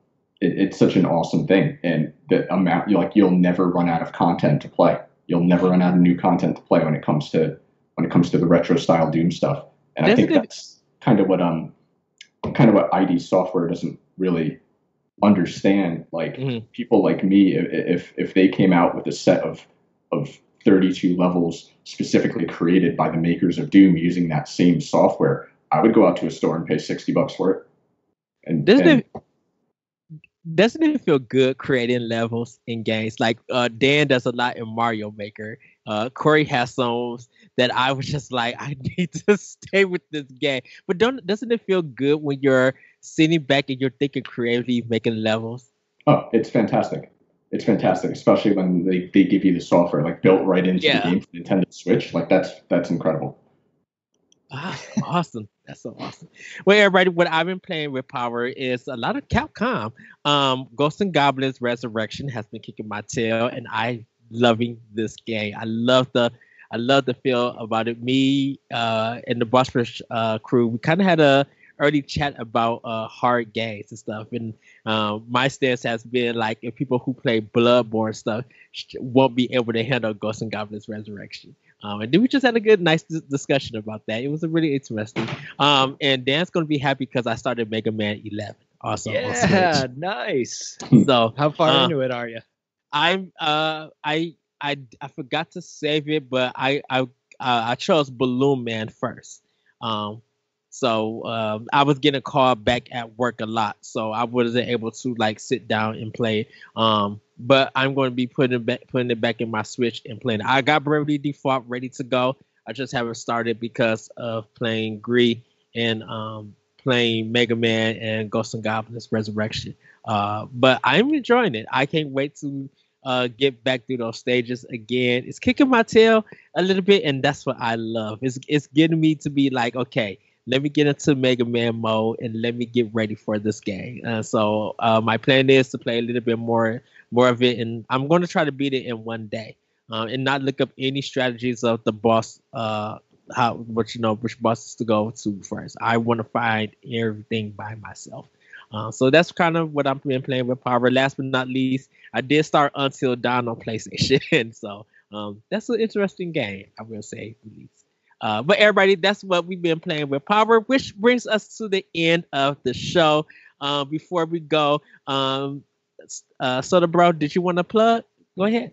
it, it's such an awesome thing. And the amount you like you'll never run out of content to play. You'll never run out of new content to play when it comes to when it comes to the retro style Doom stuff. And I think
Doesn't
that's kind of what um kind of what ID software doesn't really understand. Like
Mhm.
people like me, if if they came out with a set of of 32 levels specifically created by the makers of Doom using that same software, I would go out to a store and pay 60 bucks for it. And, and-
doesn't it feel good creating levels in games? Like uh, Dan does a lot in Mario Maker. Uh, Corey has some that I was just like, I need to stay with this game. But don't doesn't it feel good when you're sitting back and you're thinking creatively, making levels?
oh, it's fantastic. It's fantastic, especially when they, they give you the software like built right into
Yeah.
the game for Nintendo Switch. Like that's that's incredible.
Ah, awesome. That's so awesome. Well, everybody, what I've been playing with Power is a lot of Capcom. Um, Ghosts and Goblins Resurrection has been kicking my tail, and I loving this game. I love the I love the feel about it. Me uh, and the Boss uh, crew, we kind of had a early chat about uh, hard games and stuff. And um, my stance has been like, if people who play Bloodborne stuff sh- won't be able to handle Ghosts and Goblins Resurrection. Um, and then we just had a good, nice dis- discussion about that. It was a really interesting. Um, and Dan's gonna be happy because I started Mega Man 11 also.
yeah, nice.
So
How far
Uh,
into it are you?
I'm uh I I I forgot to save it, but I I uh, I chose Balloon Man first. Um, so um, I was getting a called back at work a lot, so I wasn't able to like sit down and play. Um, but I'm going to be putting it back, putting it back in my Switch and playing. I got Bravely Default ready to go. I just haven't started because of playing Gris and um playing Mega Man and Ghost and Goblins Resurrection. Uh, but I'm enjoying it. I can't wait to uh, get back through those stages again. It's kicking my tail a little bit, and that's what I love. It's it's getting me to be like, okay, let me get into Mega Man mode and let me get ready for this game. Uh, so uh, my plan is to play a little bit more more of it, and I'm going to try to beat it in one day, um, and not look up any strategies of the boss. Uh, how what you know which bosses to go to first. I want to find everything by myself. Uh, so that's kind of what I've been playing with Power. Last but not least, I did start Until Dawn on PlayStation. so um, that's an interesting game, I will say at least. Uh, but everybody, that's what we've been playing with Power, which brings us to the end of the show. Uh, before we go, um, uh, Soda Bro, did you want to plug? Go ahead.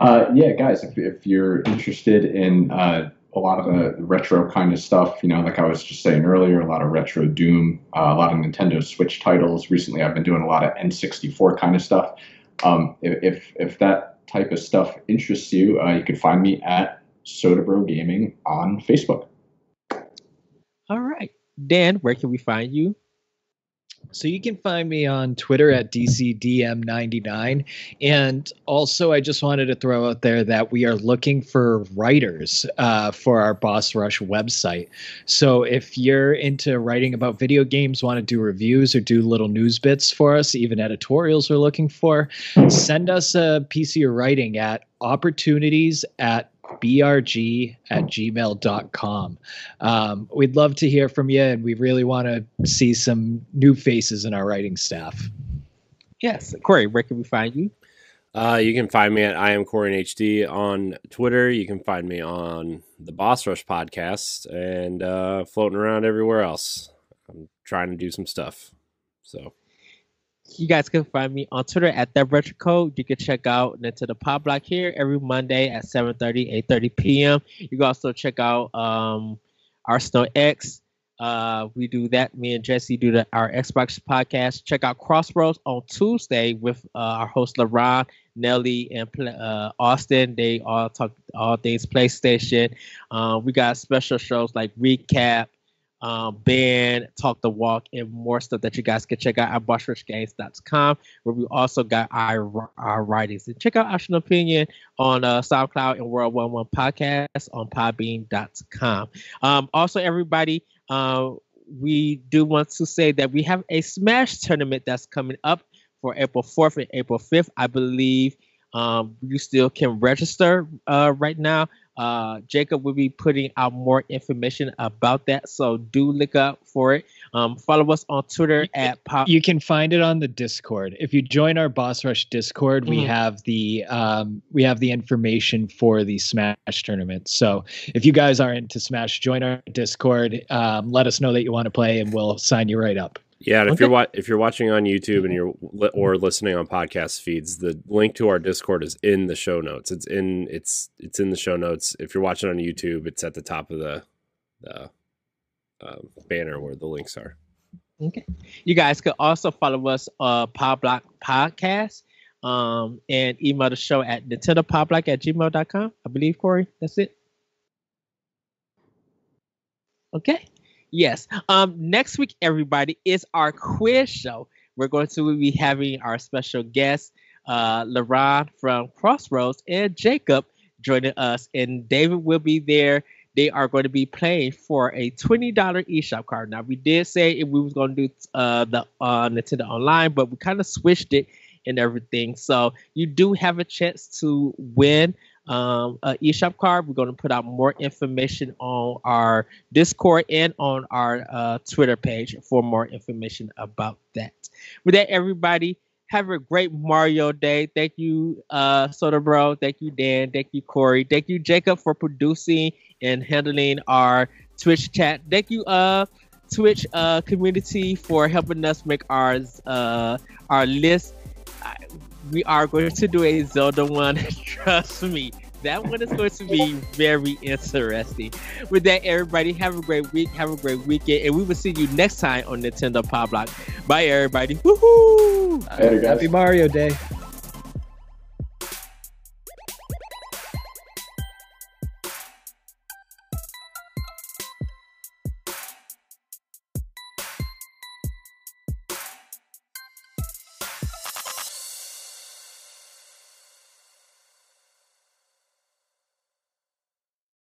Uh, yeah, guys, if, if you're interested in uh, a lot of the retro kind of stuff, you know, like I was just saying earlier, a lot of retro Doom, uh, a lot of Nintendo Switch titles. Recently, I've been doing a lot of N64 kind of stuff. Um, if, if, if that type of stuff interests you, uh, you can find me at Soda Bro Gaming on Facebook.
All right. Dan, where can we find you?
So you can find me on Twitter at DCDM99. And also, I just wanted to throw out there that we are looking for writers uh, for our Boss Rush website. So if you're into writing about video games, want to do reviews or do little news bits for us, even editorials we're looking for, send us a piece of your writing at opportunities at brg at gmail.com. Um, we'd love to hear from you, and we really want to see some new faces in our writing staff.
Yes. Corey, where can we find you?
Uh, you can find me at I am Corey HD on Twitter. You can find me on the Boss Rush podcast and uh, floating around everywhere else. I'm trying to do some stuff. So
you guys can find me on Twitter at that retro code. You can check out the pop block here every Monday at 7:30, 8:30 p.m. You can also check out um Arsenal X. Uh, we do that. Me and Jesse do the, our Xbox podcast. Check out Crossroads on Tuesday with uh, our host LaRon, Nelly, and uh, Austin. They all talk all things PlayStation. Uh, we got special shows like recap, um, band, Talk the Walk, and more stuff that you guys can check out at bossrushgames.com, where we also got our, our writings. And check out Action Opinion on uh, SoundCloud and World One One Podcast on podbean.com. Um, also, everybody, uh, we do want to say that we have a Smash tournament that's coming up for April 4th and April 5th. I believe um, you still can register uh, right now. Uh, Jacob will be putting out more information about that, so do look up for it. Um, follow us on Twitter
you
at
Pop. You can find it on the Discord. If you join our Boss Rush Discord, mm-hmm. we have the um, we have the information for the Smash tournament. So if you guys are into Smash, join our Discord. Um, let us know that you want to play, and we'll sign you right up.
Yeah, and if you're wa- if you're watching on YouTube and you're li- or listening on podcast feeds, the link to our Discord is in the show notes. It's in it's it's in the show notes. If you're watching on YouTube, it's at the top of the the uh, banner where the links are.
Okay. You guys could also follow us uh Pop Block Podcast um and email the show at nintendopopblock at gmail.com. I believe Corey. That's it. Okay. Yes. Um, next week, everybody, is our quiz show. We're going to be having our special guest, uh, LaRon from Crossroads, and Jacob joining us. And David will be there. They are going to be playing for a twenty dollar eShop card. Now we did say we was going to do uh, the uh, Nintendo Online, but we kind of switched it and everything. So you do have a chance to win um, uh, eShop card. We're going to put out more information on our Discord and on our uh, Twitter page for more information about that. With that, everybody, have a great Mario Day. Thank you, uh, Soda Bro. Thank you, Dan. Thank you, Corey. Thank you, Jacob, for producing and handling our Twitch chat. Thank you, uh, Twitch uh, community for helping us make ours uh, our list we are going to do a Zelda one. Trust me, that one is going to be very interesting. With that, everybody, have a great week, have a great weekend, and we will see you next time on Nintendo Pop Block. Bye, everybody. Woohoo!
Happy Mario Day.